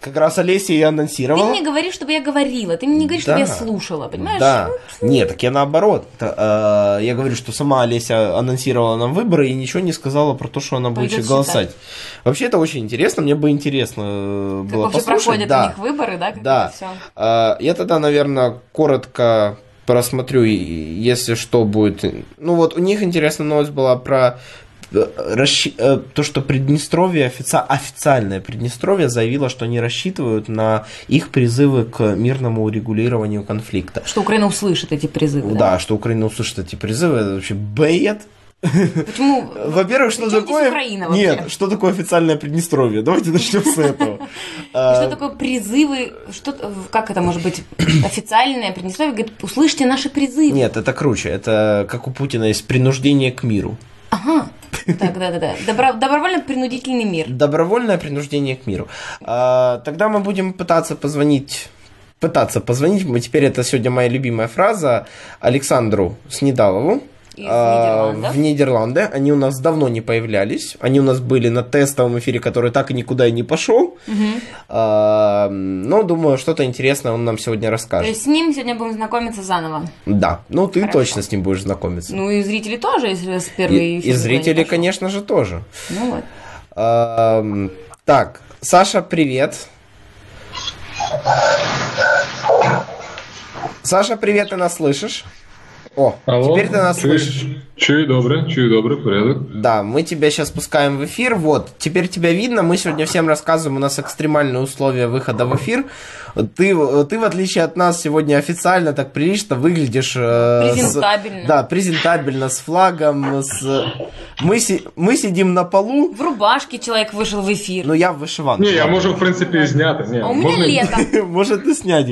Как раз Олеся и анонсировала. Ты мне говоришь, чтобы я говорила, ты мне не говоришь, да. чтобы я слушала, понимаешь? Да. Ну, Нет, так я наоборот. А, я говорю, что сама Олеся анонсировала нам выборы и ничего не сказала про то, что она будет Пойдет голосовать. Вообще это очень интересно, мне бы интересно э, как было послушать. проходят да. у них выборы, да? Как да. А, я тогда, наверное, коротко просмотрю, если что будет. Ну вот у них интересная новость была про э. Э, то, что Приднестровье, офици... официальное Приднестровье заявило, что они рассчитывают на их призывы к мирному урегулированию конфликта. Что Украина услышит эти призывы. Да, да? что Украина услышит эти призывы. Это вообще бред. Почему? Во-первых, что такое... Украина Нет, что такое официальное Приднестровье? Давайте начнем с этого. Что такое призывы? Что, как это может быть? Официальное Приднестровье говорит, услышьте наши призывы. Нет, это круче. Это как у Путина есть принуждение к миру. Ага. Так, да, да, да. Добро, добровольно-принудительный мир. Добровольное принуждение к миру. А, тогда мы будем пытаться позвонить пытаться позвонить. Мы теперь это сегодня моя любимая фраза Александру Снедалову. А, в Нидерланды. Они у нас давно не появлялись. Они у нас были на тестовом эфире, который так и никуда и не пошел. Угу. А, но думаю, что-то интересное он нам сегодня расскажет. То есть с ним сегодня будем знакомиться заново. Да. Ну, ты Хорошо. точно с ним будешь знакомиться. Ну, и зрители тоже, если с первой И, и зрители, конечно же, тоже. Ну вот. А, так, Саша, привет. Саша, привет, ты нас слышишь? О, Алло, теперь ты нас слышишь. Чую добре, чую добре, порядок. Да, мы тебя сейчас пускаем в эфир. Вот, теперь тебя видно. Мы сегодня всем рассказываем, у нас экстремальные условия выхода в эфир. Ты, ты в отличие от нас, сегодня официально так прилично выглядишь. Э, презентабельно. С, да, презентабельно, с флагом. С... Мы, си, мы сидим на полу. В рубашке человек вышел в эфир. Ну, я в вышиванке. Не, я можу, в принципе, снять. а у меня лето. Может, и снять.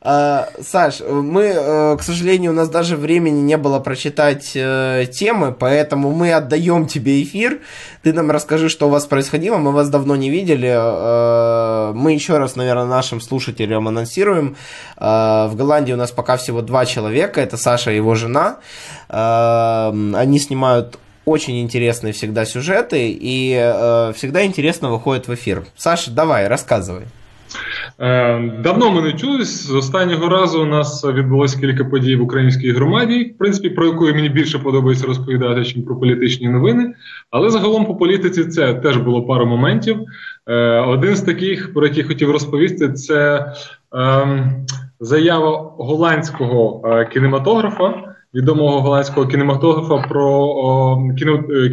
А, Саш, мы, э, к сожалению, у нас даже времени не было прочитать э, темы, поэтому мы отдаем тебе эфир. Ты нам расскажи, что у вас происходило. Мы вас давно не видели. Э, мы еще раз, наверное, нашим слушателям анонсируем. В Голландии у нас пока всего два человека. Это Саша и его жена. Они снимают очень интересные всегда сюжеты и всегда интересно выходят в эфир. Саша, давай, рассказывай. Е, давно ми не чулись. З останнього разу у нас відбулося кілька подій в українській громаді, в принципі, про яку мені більше подобається розповідати, ніж про політичні новини. Але загалом по політиці це теж було пару моментів. Е, один з таких, про який хотів розповісти, це ем, заява голландського е, кінематографа. Відомого голландського кінематографа про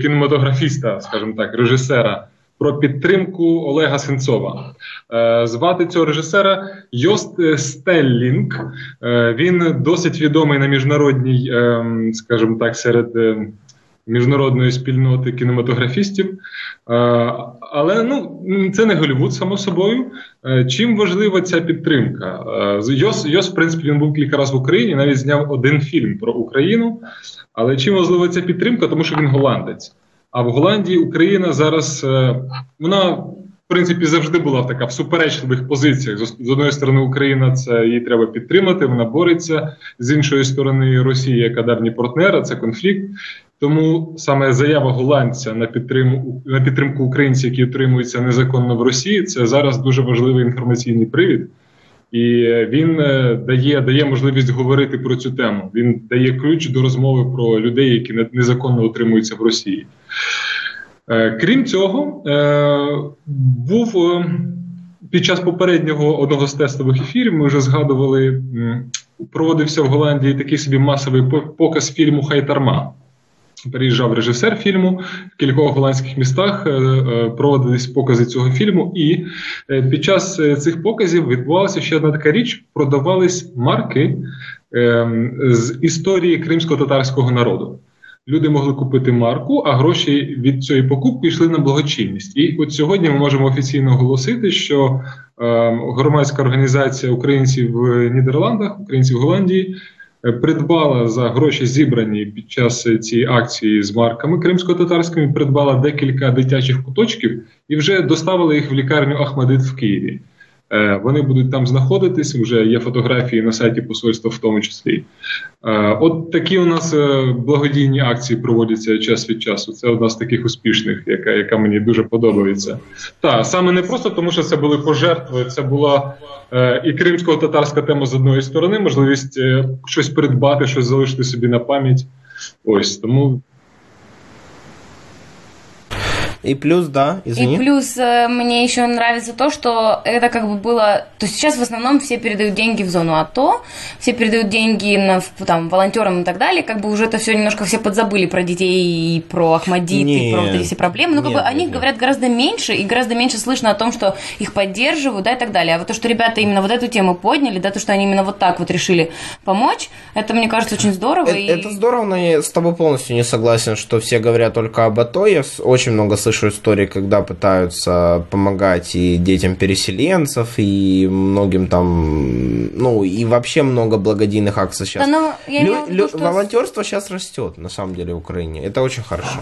кінематографіста, скажімо так, режисера про підтримку Олега Сенцова. Е, звати цього режисера Йост Стеллінг. Е, він досить відомий на міжнародній, е, скажімо так, серед. Міжнародної спільноти кінематографістів Але ну це не Голівуд, само собою. Чим важлива ця підтримка? Йос, Йос, в принципі, він був кілька разів в Україні, навіть зняв один фільм про Україну. Але чим важлива ця підтримка? Тому що він голландець. А в Голландії Україна зараз вона в принципі завжди була така в суперечливих позиціях. З одної сторони, Україна це її треба підтримати, вона бореться з іншої сторони, Росія, яка давній партнер, це конфлікт. Тому саме заява голландця на підтримку на підтримку українців, які утримуються незаконно в Росії, це зараз дуже важливий інформаційний привід. І він е, дає дає можливість говорити про цю тему. Він дає ключ до розмови про людей, які незаконно утримуються в Росії. Е, крім цього, е, був е, під час попереднього одного з тестових ефірів, ми вже згадували, проводився в Голландії такий собі масовий показ фільму Хайтарма. Приїжджав режисер фільму в кількох голландських містах проводились покази цього фільму, і під час цих показів відбувалася ще одна така річ: продавались марки ем, з історії кримсько-татарського народу люди могли купити марку, а гроші від цієї покупки йшли на благочинність. І от сьогодні ми можемо офіційно оголосити, що е, громадська організація українців в Нідерландах, українців в Голландії. Придбала за гроші зібрані під час цієї акції з марками кримсько-татарськими, придбала декілька дитячих куточків і вже доставила їх в лікарню Ахмадит в Києві. Е, вони будуть там знаходитись. Вже є фотографії на сайті посольства, в тому числі. Е, от такі у нас е, благодійні акції проводяться час від часу. Це одна з таких успішних, яка яка мені дуже подобається. Та саме не просто тому, що це були пожертви. Це була і кримсько-татарська тема з одної сторони, можливість щось придбати, щось залишити собі на пам'ять. Ось тому И плюс, да, извини. И плюс э, мне еще нравится то, что это как бы было... То есть сейчас в основном все передают деньги в зону АТО, все передают деньги на, там, волонтерам и так далее, как бы уже это все немножко все подзабыли про детей и про Ахмадит, нет, и про вот эти все проблемы. Ну, как нет, бы о них нет. говорят гораздо меньше, и гораздо меньше слышно о том, что их поддерживают, да, и так далее. А вот то, что ребята именно вот эту тему подняли, да, то, что они именно вот так вот решили помочь, это, мне кажется, очень здорово. Это, и... это здорово, но я с тобой полностью не согласен, что все говорят только об АТО. Я очень много слышу слышу истории, когда пытаются помогать и детям переселенцев, и многим там, ну, и вообще много благодійных акций сейчас. Да, но ну, я лю- лю- что... Волонтерство сейчас растет, на самом деле, в Украине. Это очень хорошо.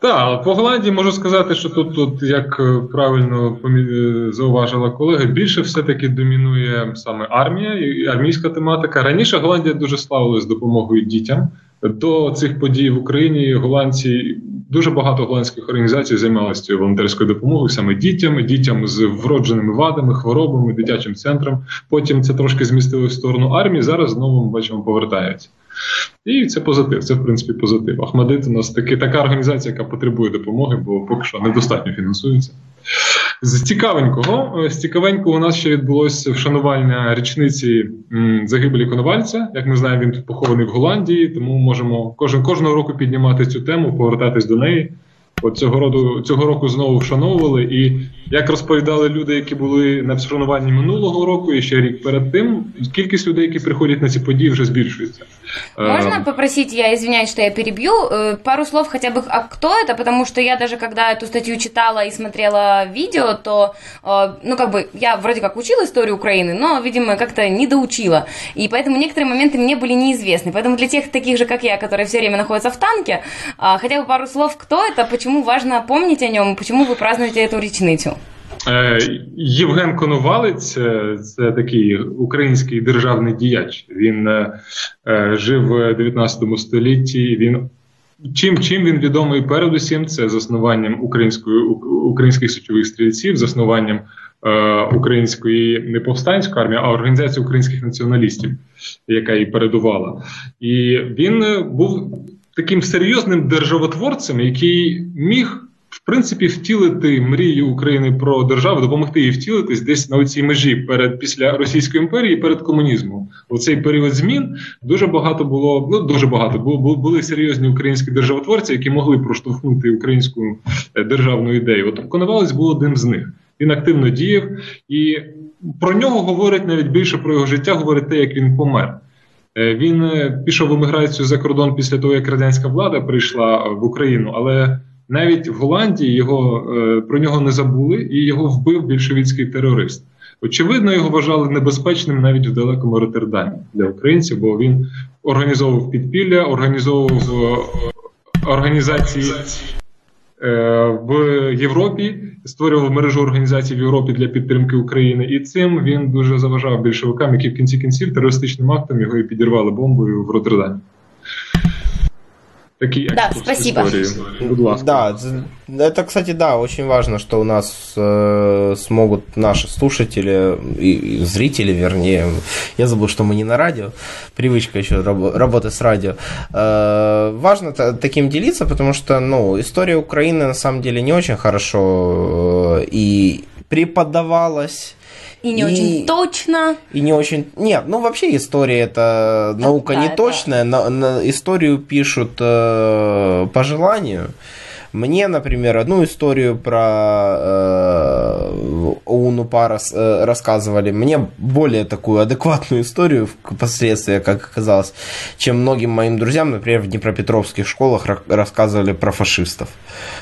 Так, по Голландії можу сказати, що тут, тут як е, правильно е, зауважила колега, більше все-таки домінує саме армія і армійська тематика. Раніше Голландія дуже славилась допомогою дітям. До цих подій в Україні голландці дуже багато голландських організацій займалися цією волонтерською допомогою саме дітям, дітям з вродженими вадами, хворобами, дитячим центром. Потім це трошки змістили в сторону армії. Зараз знову ми бачимо повертаються. І це позитив. Це в принципі позитив. Ахмадит у нас таки така організація, яка потребує допомоги, бо поки що недостатньо фінансується. З цікавенького, е, з цікавенького у нас ще відбулося вшанування річниці загибелі Коновальця. Як ми знаємо, він тут похований в Голландії, тому можемо кожен кожного року піднімати цю тему, повертатись до неї. От цього року цього року знову вшановували. І як розповідали люди, які були на вшануванні минулого року, і ще рік перед тим, кількість людей, які приходять на ці події, вже збільшується. Можно попросить, я извиняюсь, что я перебью, э, пару слов хотя бы, а кто это, потому что я даже когда эту статью читала и смотрела видео, то, э, ну, как бы, я вроде как учила историю Украины, но, видимо, как-то не доучила, и поэтому некоторые моменты мне были неизвестны, поэтому для тех таких же, как я, которые все время находятся в танке, а, хотя бы пару слов, кто это, почему важно помнить о нем, почему вы празднуете эту речницу? Е, Євген Коновалець е, це такий український державний діяч. Він е, жив в 19 столітті. Він чим чим він відомий передусім, це заснуванням української українських січових стрільців, заснуванням української не повстанської армії, а організації українських націоналістів, яка її передувала. І він був таким серйозним державотворцем, який міг в принципі втілити мрію України про державу, допомогти їй втілитись десь на цій межі перед після Російської імперії, перед комунізмом. У цей період змін дуже багато було. Ну дуже багато було були серйозні українські державотворці, які могли проштовхнути українську е, державну ідею. От Коновалець був одним з них. Він активно діяв, і про нього говорять навіть більше про його життя, говорить те, як він помер. Е, він е, пішов в еміграцію за кордон після того, як радянська влада прийшла в Україну, але навіть в Голландії його е, про нього не забули, і його вбив більшовицький терорист. Очевидно, його вважали небезпечним навіть в далекому Роттердамі для українців, бо він організовував підпілля, організовував організації в Європі, створював мережу організацій в Європі для підтримки України, і цим він дуже заважав більшовикам, які в кінці кінців терористичним актом його і підірвали бомбою в Роттердамі. Такие да, спасибо. Будь Да, это, кстати, да, очень важно, что у нас э, смогут наши слушатели и, и зрители, вернее, я забыл, что мы не на радио, привычка еще раб, работать с радио. Э, важно таким делиться, потому что, ну, история Украины на самом деле не очень хорошо э, и преподавалась и не и, очень точно. И не очень... Нет, ну вообще история это наука да, не это... точная. На, на историю пишут э, по желанию. Мне, например, одну историю про э, Уну Парас э, рассказывали. Мне более такую адекватную историю впоследствии, как оказалось, чем многим моим друзьям, например, в Днепропетровских школах рассказывали про фашистов.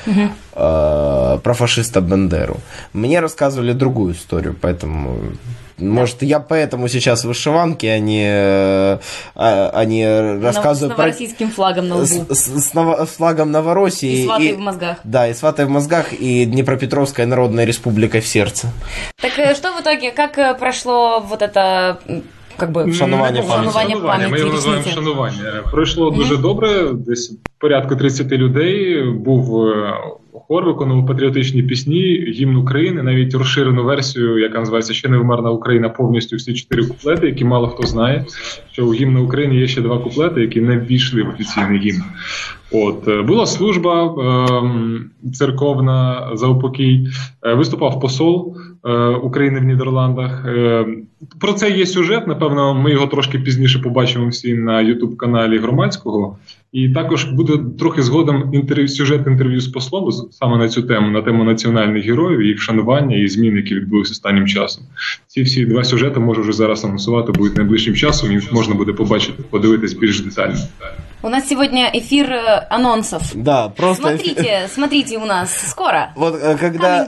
Угу. Э, про фашиста Бендеру. Мне рассказывали другую историю, поэтому может, я поэтому сейчас в вышиванке, а не, а, а не рассказываю с новороссийским про... флагом на лбу. С, с, с, ново... с флагом Новороссии. И с ватой и... в мозгах. Да, и с ватой в мозгах, и Днепропетровская Народная Республика в сердце. Так э, что в итоге, как э, прошло вот это как би шанування пам'яті. Шанування, Ми його називаємо шанування. Пройшло дуже добре. Десь порядку 30 людей був хор виконував патріотичні пісні, гімн України, навіть розширену версію, яка називається Ще не вмерна Україна, повністю всі чотири куплети, які мало хто знає. Що у гімна України є ще два куплети, які не ввійшли в офіційний гімн. От е, була служба е, церковна за упокій, е, виступав посол е, України в Нідерландах. Е, про це є сюжет. Напевно, ми його трошки пізніше побачимо всі на Ютуб каналі громадського. І також буде трохи згодом інтерв'ю сюжет інтерв'ю з послом саме на цю тему, на тему національних героїв, їх вшанування і змін, які відбулися останнім часом. Ці всі два сюжети можу вже зараз анонсувати, будуть найближчим часом. Їх можна буде побачити, подивитись більш детально. У нас сегодня эфир э, анонсов. Да, просто. Смотрите, смотрите у нас скоро. Вот э, когда,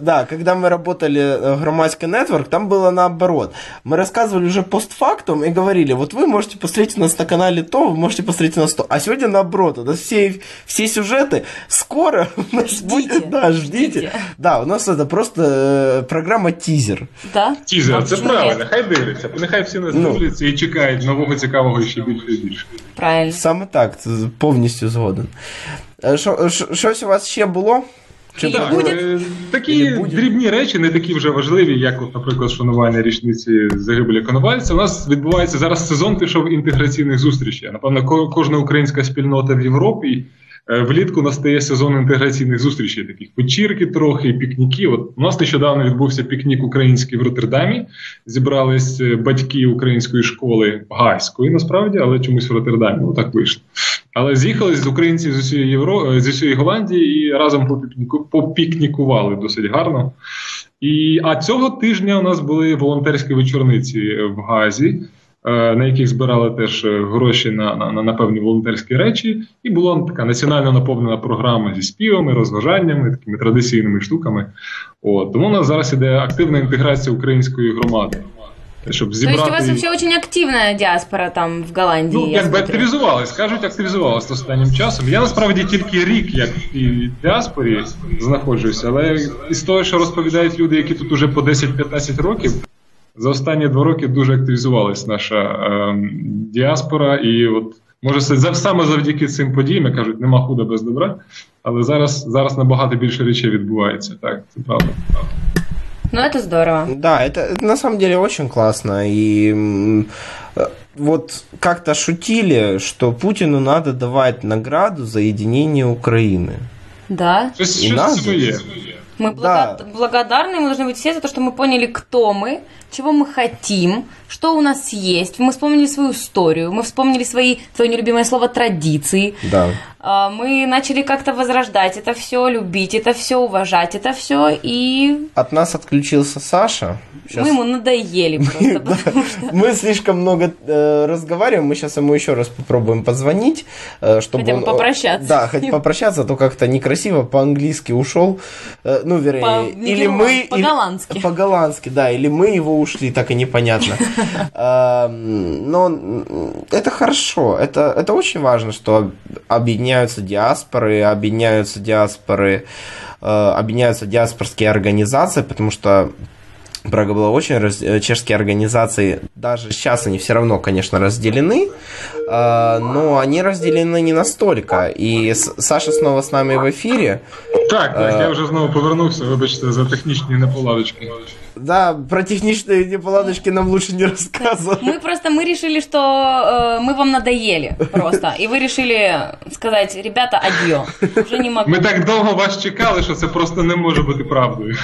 да, когда мы работали э, в Громадский Network, там было наоборот. Мы рассказывали уже постфактум и говорили, вот вы можете посмотреть у нас на канале то, вы можете посмотреть у нас то. А сегодня наоборот, у нас все, все сюжеты скоро у нас ждите, будет. Да, ждите. ждите. Да, у нас это просто программа тизер. Да? Тизер, це правильно, хай дивляться. Нехай всі нас ну. дивляться і чекають нового цікавого ще більше і більше. Правильно. Саме так, це повністю згоден. Щось у вас ще було? Чи так, буде? Такі дрібні речі, не такі вже важливі, як, от, наприклад, шанування річниці загибелі Коновальця. У нас відбувається зараз сезон пішов інтеграційних зустрічей. Напевно, кожна українська спільнота в Європі Е, влітку настає сезон інтеграційних зустрічей, таких вечірки трохи, пікніки. От у нас нещодавно відбувся пікнік український в Роттердамі. Зібрались е, батьки української школи гайської, насправді, але чомусь в Роттердамі. Ну так вийшло. Але з'їхались з українців з усієї Євро... Е, з усієї Голландії і разом попікнікували досить гарно. І а цього тижня у нас були волонтерські вечорниці в Газі. Е, на яких збирали теж е, гроші на на, на певні волонтерські речі, і була така національно наповнена програма зі співами, розважаннями, такими традиційними штуками. От тому у нас зараз іде активна інтеграція української громади. Щоб зібрати... То есть у вас вообще очень активна діаспора там в Голландії? Ну, якби активізувалась, кажуть, активізувалась останнім часом. Я насправді тільки рік, як в діаспорі знаходжуся, але із того, що розповідають люди, які тут уже по 10-15 років, за останні два роки дуже активізувалась наша е, діаспора, і от може саме завдяки цим подіям я кажуть, нема худа без добра, але зараз зараз набагато більше речей відбувається. Так, це правда. Ну, это здорово. Да, это на самом деле очень классно. И вот как-то шутили, что Путину надо давать награду за единение Украины. Да. И надо. Мы Да. блага- благодарны, мы должны быть все за то, что мы поняли, кто мы, чего мы хотим, что у нас есть. Мы вспомнили свою историю, мы вспомнили свои, твое нелюбимое слово, традиции. Да. А, Мы начали как-то возрождать это все, любить это все, уважать это все, и От нас отключился Саша. Щас- мы ему надоели просто, потому что... Мы слишком много э, разговариваем, мы сейчас ему еще раз попробуем позвонить, э, чтобы Хотя бы он... попрощаться. Да, хоть попрощаться, а то как-то некрасиво по-английски ушел. Э, ну, вернее, или мы... по-голландски. По-голландски, да, или мы его ушли, так и непонятно. Но это хорошо, это, это очень важно, что об- объединяются диаспоры, объединяются диаспоры, э, объединяются диаспорские организации, потому что Прага была очень раз... э, чешские организации, даже сейчас они все равно, конечно, разделены, э, но они разделены не настолько. И С- Саша снова с нами в эфире. Так, так, Е. я вже знову повернувся, вибачте за технічні неполадочки. Да, про техничные неполадочки нам лучше не рассказывать. Мы просто, мы решили, что э, мы вам надоели просто, и вы решили сказать, ребята, адьо, уже не могу. Ми так довго вас чекали, що це просто не може бути правдою.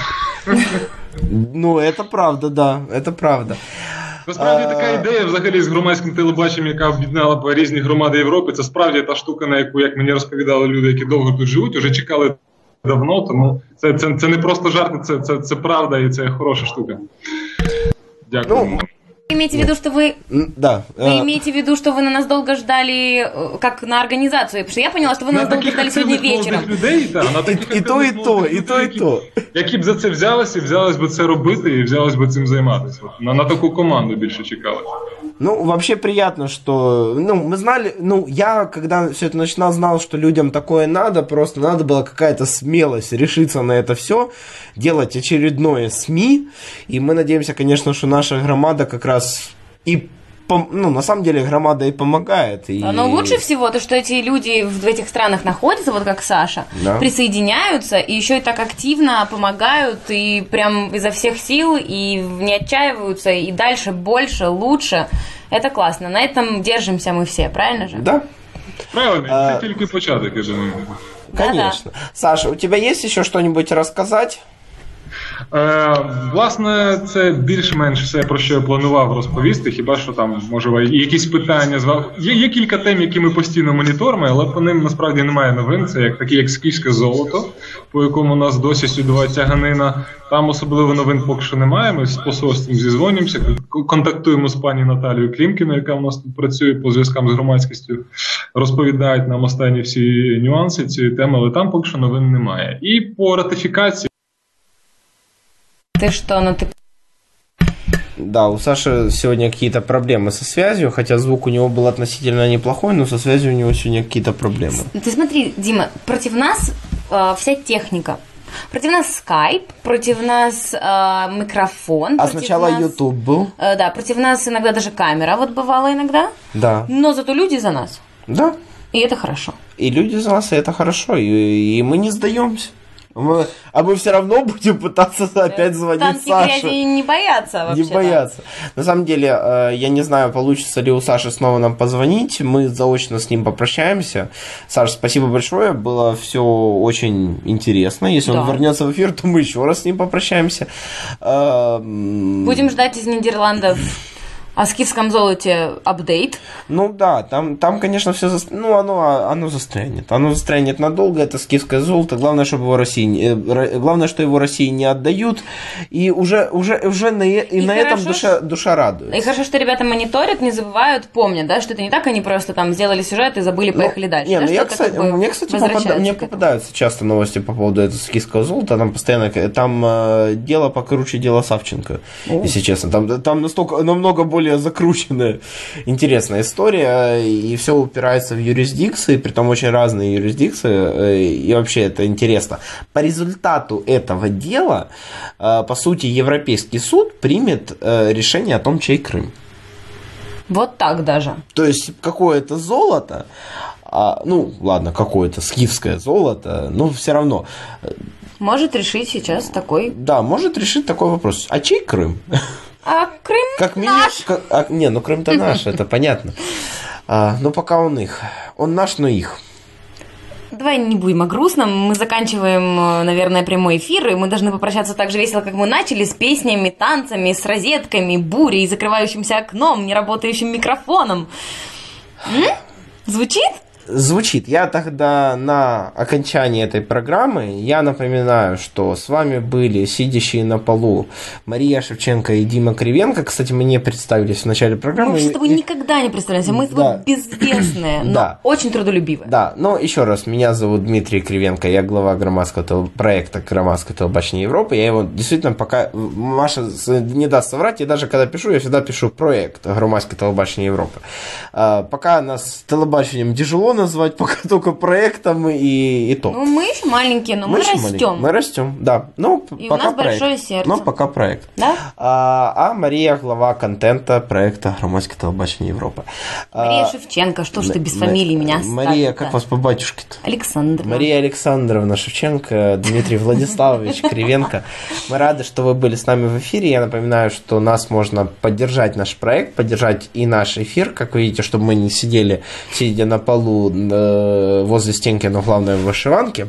Ну, это правда, да, это правда. Насправді А. така ідея взагалі з громадським телебаченням, яка об'єднала б різні громади Європи, це справді та штука, на яку, як мені розповідали люди, які довго тут живуть, вже чекали давно. Тому це, це, це не просто жарт, це, це, це правда і це хороша штука. Дякую. Ну, Вы имеете в виду, что вы, М, Да. вы э, имеете в виду, что вы на нас долго ждали, э, как на организацию? Потому что я поняла, что вы на нас на долго таких ждали сегодня активних вечером. молодих людей, та, на таких І, і то, і активних то, молодих і то, і людей, то. які- які б за це взялися, і взялись би це робити, і взялись би цим займатися. От На, на таку команду більше чекали. Ну, вообще приятно, что... Ну, мы знали... Ну, я, когда все это начинал, знал, что людям такое надо. Просто надо была какая-то смелость решиться на это все, делать очередное СМИ. И мы надеемся, конечно, что наша громада как раз и... пом- Ну, на самом деле, громада и помогает. И... Но лучше всего то, что эти люди в этих странах находятся, вот как Саша, Да. присоединяются и еще и так активно помогают, и прям изо всех сил, и не отчаиваются, и дальше больше, лучше. Это классно. На этом держимся мы все, правильно же? Да, Правильно, А- це тільки початок, я думаю. Конечно. Саша, у тебя есть еще что-нибудь рассказать? Е, власне, це більш-менш все, про що я планував розповісти. Хіба що там може якісь питання з Є, є кілька тем, які ми постійно моніторимо, але по ним насправді немає новин. Це як такі як скіфське золото, по якому нас досі судова тяганина. Там особливо новин поки що немає. Ми з посольством зізвонюємося, контактуємо з пані Наталією Клімкіною, яка у нас тут працює по зв'язкам з громадськістю. Розповідають нам останні всі нюанси цієї теми, але там поки що новин немає. І по ратифікації. Ты что, ну ты... Да, у Саши сегодня какие-то проблемы со связью, хотя звук у него был относительно неплохой, но со связью у него сегодня какие-то проблемы. Ты смотри, Дима, против нас э, вся техника. Против нас скайп, против нас э, микрофон. А сначала нас- YouTube был. Э, да, против нас иногда даже камера вот бывала иногда. Да. Но зато люди за нас. Да. И это хорошо. И люди за нас, и это хорошо. И, и мы не сдаемся. Мы- а мы все равно будем пытаться опять звонить Танки Саше. грязи не боятся вообще. Не бояться. На самом деле, э, я не знаю, получится ли у Саши снова нам позвонить. Мы заочно с ним попрощаемся. Саш, спасибо большое. Было все очень интересно. Если он Да. вернется в эфир, то мы еще раз с ним попрощаемся. Э, м, Будем ждать из Нидерландов о скифском золоте апдейт. Ну да, там, там конечно, все ну, оно, оно застрянет. Оно застрянет надолго, это скифское золото. Главное, чтобы его России, не- э, главное, что его России не отдают. И уже, уже, уже на, и И на этом хорошо, душа, душа радуется. И хорошо, что ребята мониторят, не забывают, помнят, да, что это не так, они просто там сделали сюжет и забыли, поехали дальше. Не, да, ну я, кстати, как бы мне, кстати, попада- мне попадаются часто новости по поводу этого скифского золота. Там постоянно, там э, дело покруче дела Савченко, если честно. Там, там настолько, намного более закрученная, интересная история, и все упирается в юрисдикции, притом очень разные юрисдикции, э, и вообще это интересно. По результату этого дела, э, по сути, Европейский суд примет э, решение о том, чей Крым. Вот так даже. То есть какое-то золото, а, ну ладно, какое-то скифское золото, но все равно, Может решить сейчас такой. да, может решить такой вопрос. А чей Крым? А Крым Как меня, как- а, не, ну Крым-то наш, это понятно. А, но пока он их, он наш, но их. давай не будем о грустном. Мы заканчиваем, э, наверное, прямой эфир, и мы должны попрощаться так же весело, как мы начали, с песнями, танцами, с розетками, бурей, закрывающимся окном, неработающим микрофоном. М? Звучит? Звучит. Я тогда на окончании этой программы, я напоминаю, что с вами были сидящие на полу Мария Шевченко и Дима Кривенко. Кстати, мы не представились в начале программы. Мы с тобой И- никогда не представляемся. Мы с тобой Да. безвестные, но Да. очень трудолюбивые. Да, но еще раз, меня зовут Дмитрий Кривенко, я глава громадского тел- проекта «Громадское телебачение Европы». Я его действительно пока... Маша с- не даст соврать, и даже когда пишу, я всегда пишу проект «Громадское телебачение Европы». А, пока нас телебачением тяжело назвать, пока только проектом и, и то. Ну, мы еще маленькие, но мы, маленькие. растем. Мы растем, да. Ну, И у пока нас проект. большое сердце. Но пока проект. Да? А, а Мария глава контента проекта «Громадское телебачение Европы». Мария А, Шевченко, что ж ты без М- фамилии меня Мария, как вас по батюшке-то? Александр. Мария Александровна Шевченко, Дмитрий Владиславович Кривенко. Мы рады, что вы были с нами в эфире. Я напоминаю, что нас можно поддержать наш проект, поддержать и наш эфир. Как вы видите, чтобы мы не сидели, сидя на полу возле стенки, но главное в вышиванке.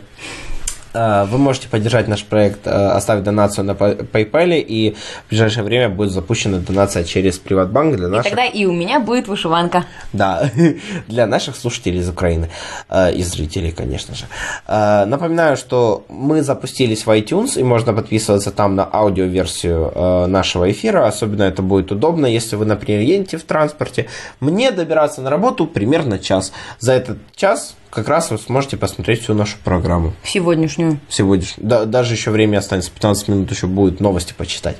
Э, Вы можете поддержать наш проект, э, оставить донацию на PayPal, и в ближайшее время будет запущена донация через Приватбанк для И наших тогда и у меня будет вышиванка. да, для наших слушателей из Украины э, и зрителей, конечно же. Напоминаю, что мы запустились в iTunes, и можно подписываться там на аудиоверсию нашего эфира. Особенно это будет удобно, если вы, например, едете в транспорте. Мне добираться на работу примерно час. За этот час как раз вы сможете посмотреть всю нашу программу Сегодняшнюю. сегодняшний. Да, даже еще время останется, 15 минут еще будет новости почитать.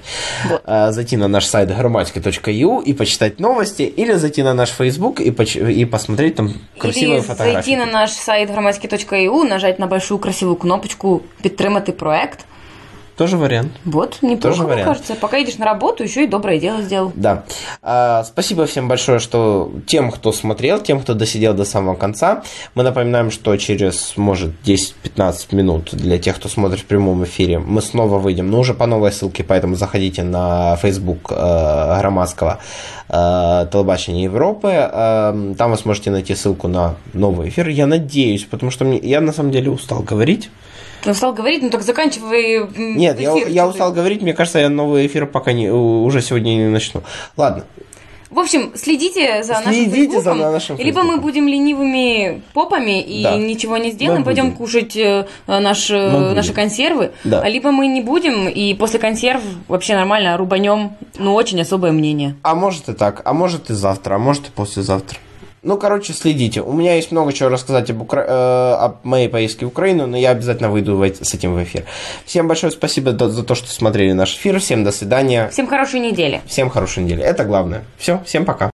Вот. А, Зайти на наш сайт громатика.ю и почитать новости, или зайти на наш Facebook и, поч- и посмотреть там красивые Или фотографии. зайти на наш сайт громадський.eu, нажать на большую красивую кнопочку «Підтримати проект». Тоже вариант. Вот, неплохо, Тоже мне вариант. кажется. Пока едешь на работу, еще и доброе дело сделал. Да. А, спасибо всем большое, что тем, кто смотрел, тем, кто досидел до самого конца. Мы напоминаем, что через, может, 10-15 минут для тех, кто смотрит в прямом эфире, мы снова выйдем, но уже по новой ссылке, поэтому заходите на Facebook э, Громадского э, телебачения Европы. Э, там вы сможете найти ссылку на новый эфир. Я надеюсь, потому что мне, я на самом деле устал говорить. Ты устал говорить, ну так заканчивай Нет, я, эфир, я ты. устал говорить, мне кажется, я новый эфир пока не, уже сегодня не начну. Ладно, В общем, следите за Следите нашим за Фейсбуком. нашим Либо мы Фейсбуком. будем ленивыми попами и Да. ничего не сделаем, Мы пойдем будем. кушать э, наш, э, Мы наши консервы. Да. Либо мы не будем, и после консерв вообще нормально рубанем, ну, очень особое мнение. А может и так, а может и завтра, а может и послезавтра. Ну, короче, следите. У меня есть много чего рассказать об, Укра- э, об моей поездке в Украину, но я обязательно выйду в с этим в эфир. Всем большое спасибо до- за то, что смотрели наш эфир. Всем до свидания. Всем хорошей недели. Всем хорошей недели. Это главное. Все, всем пока.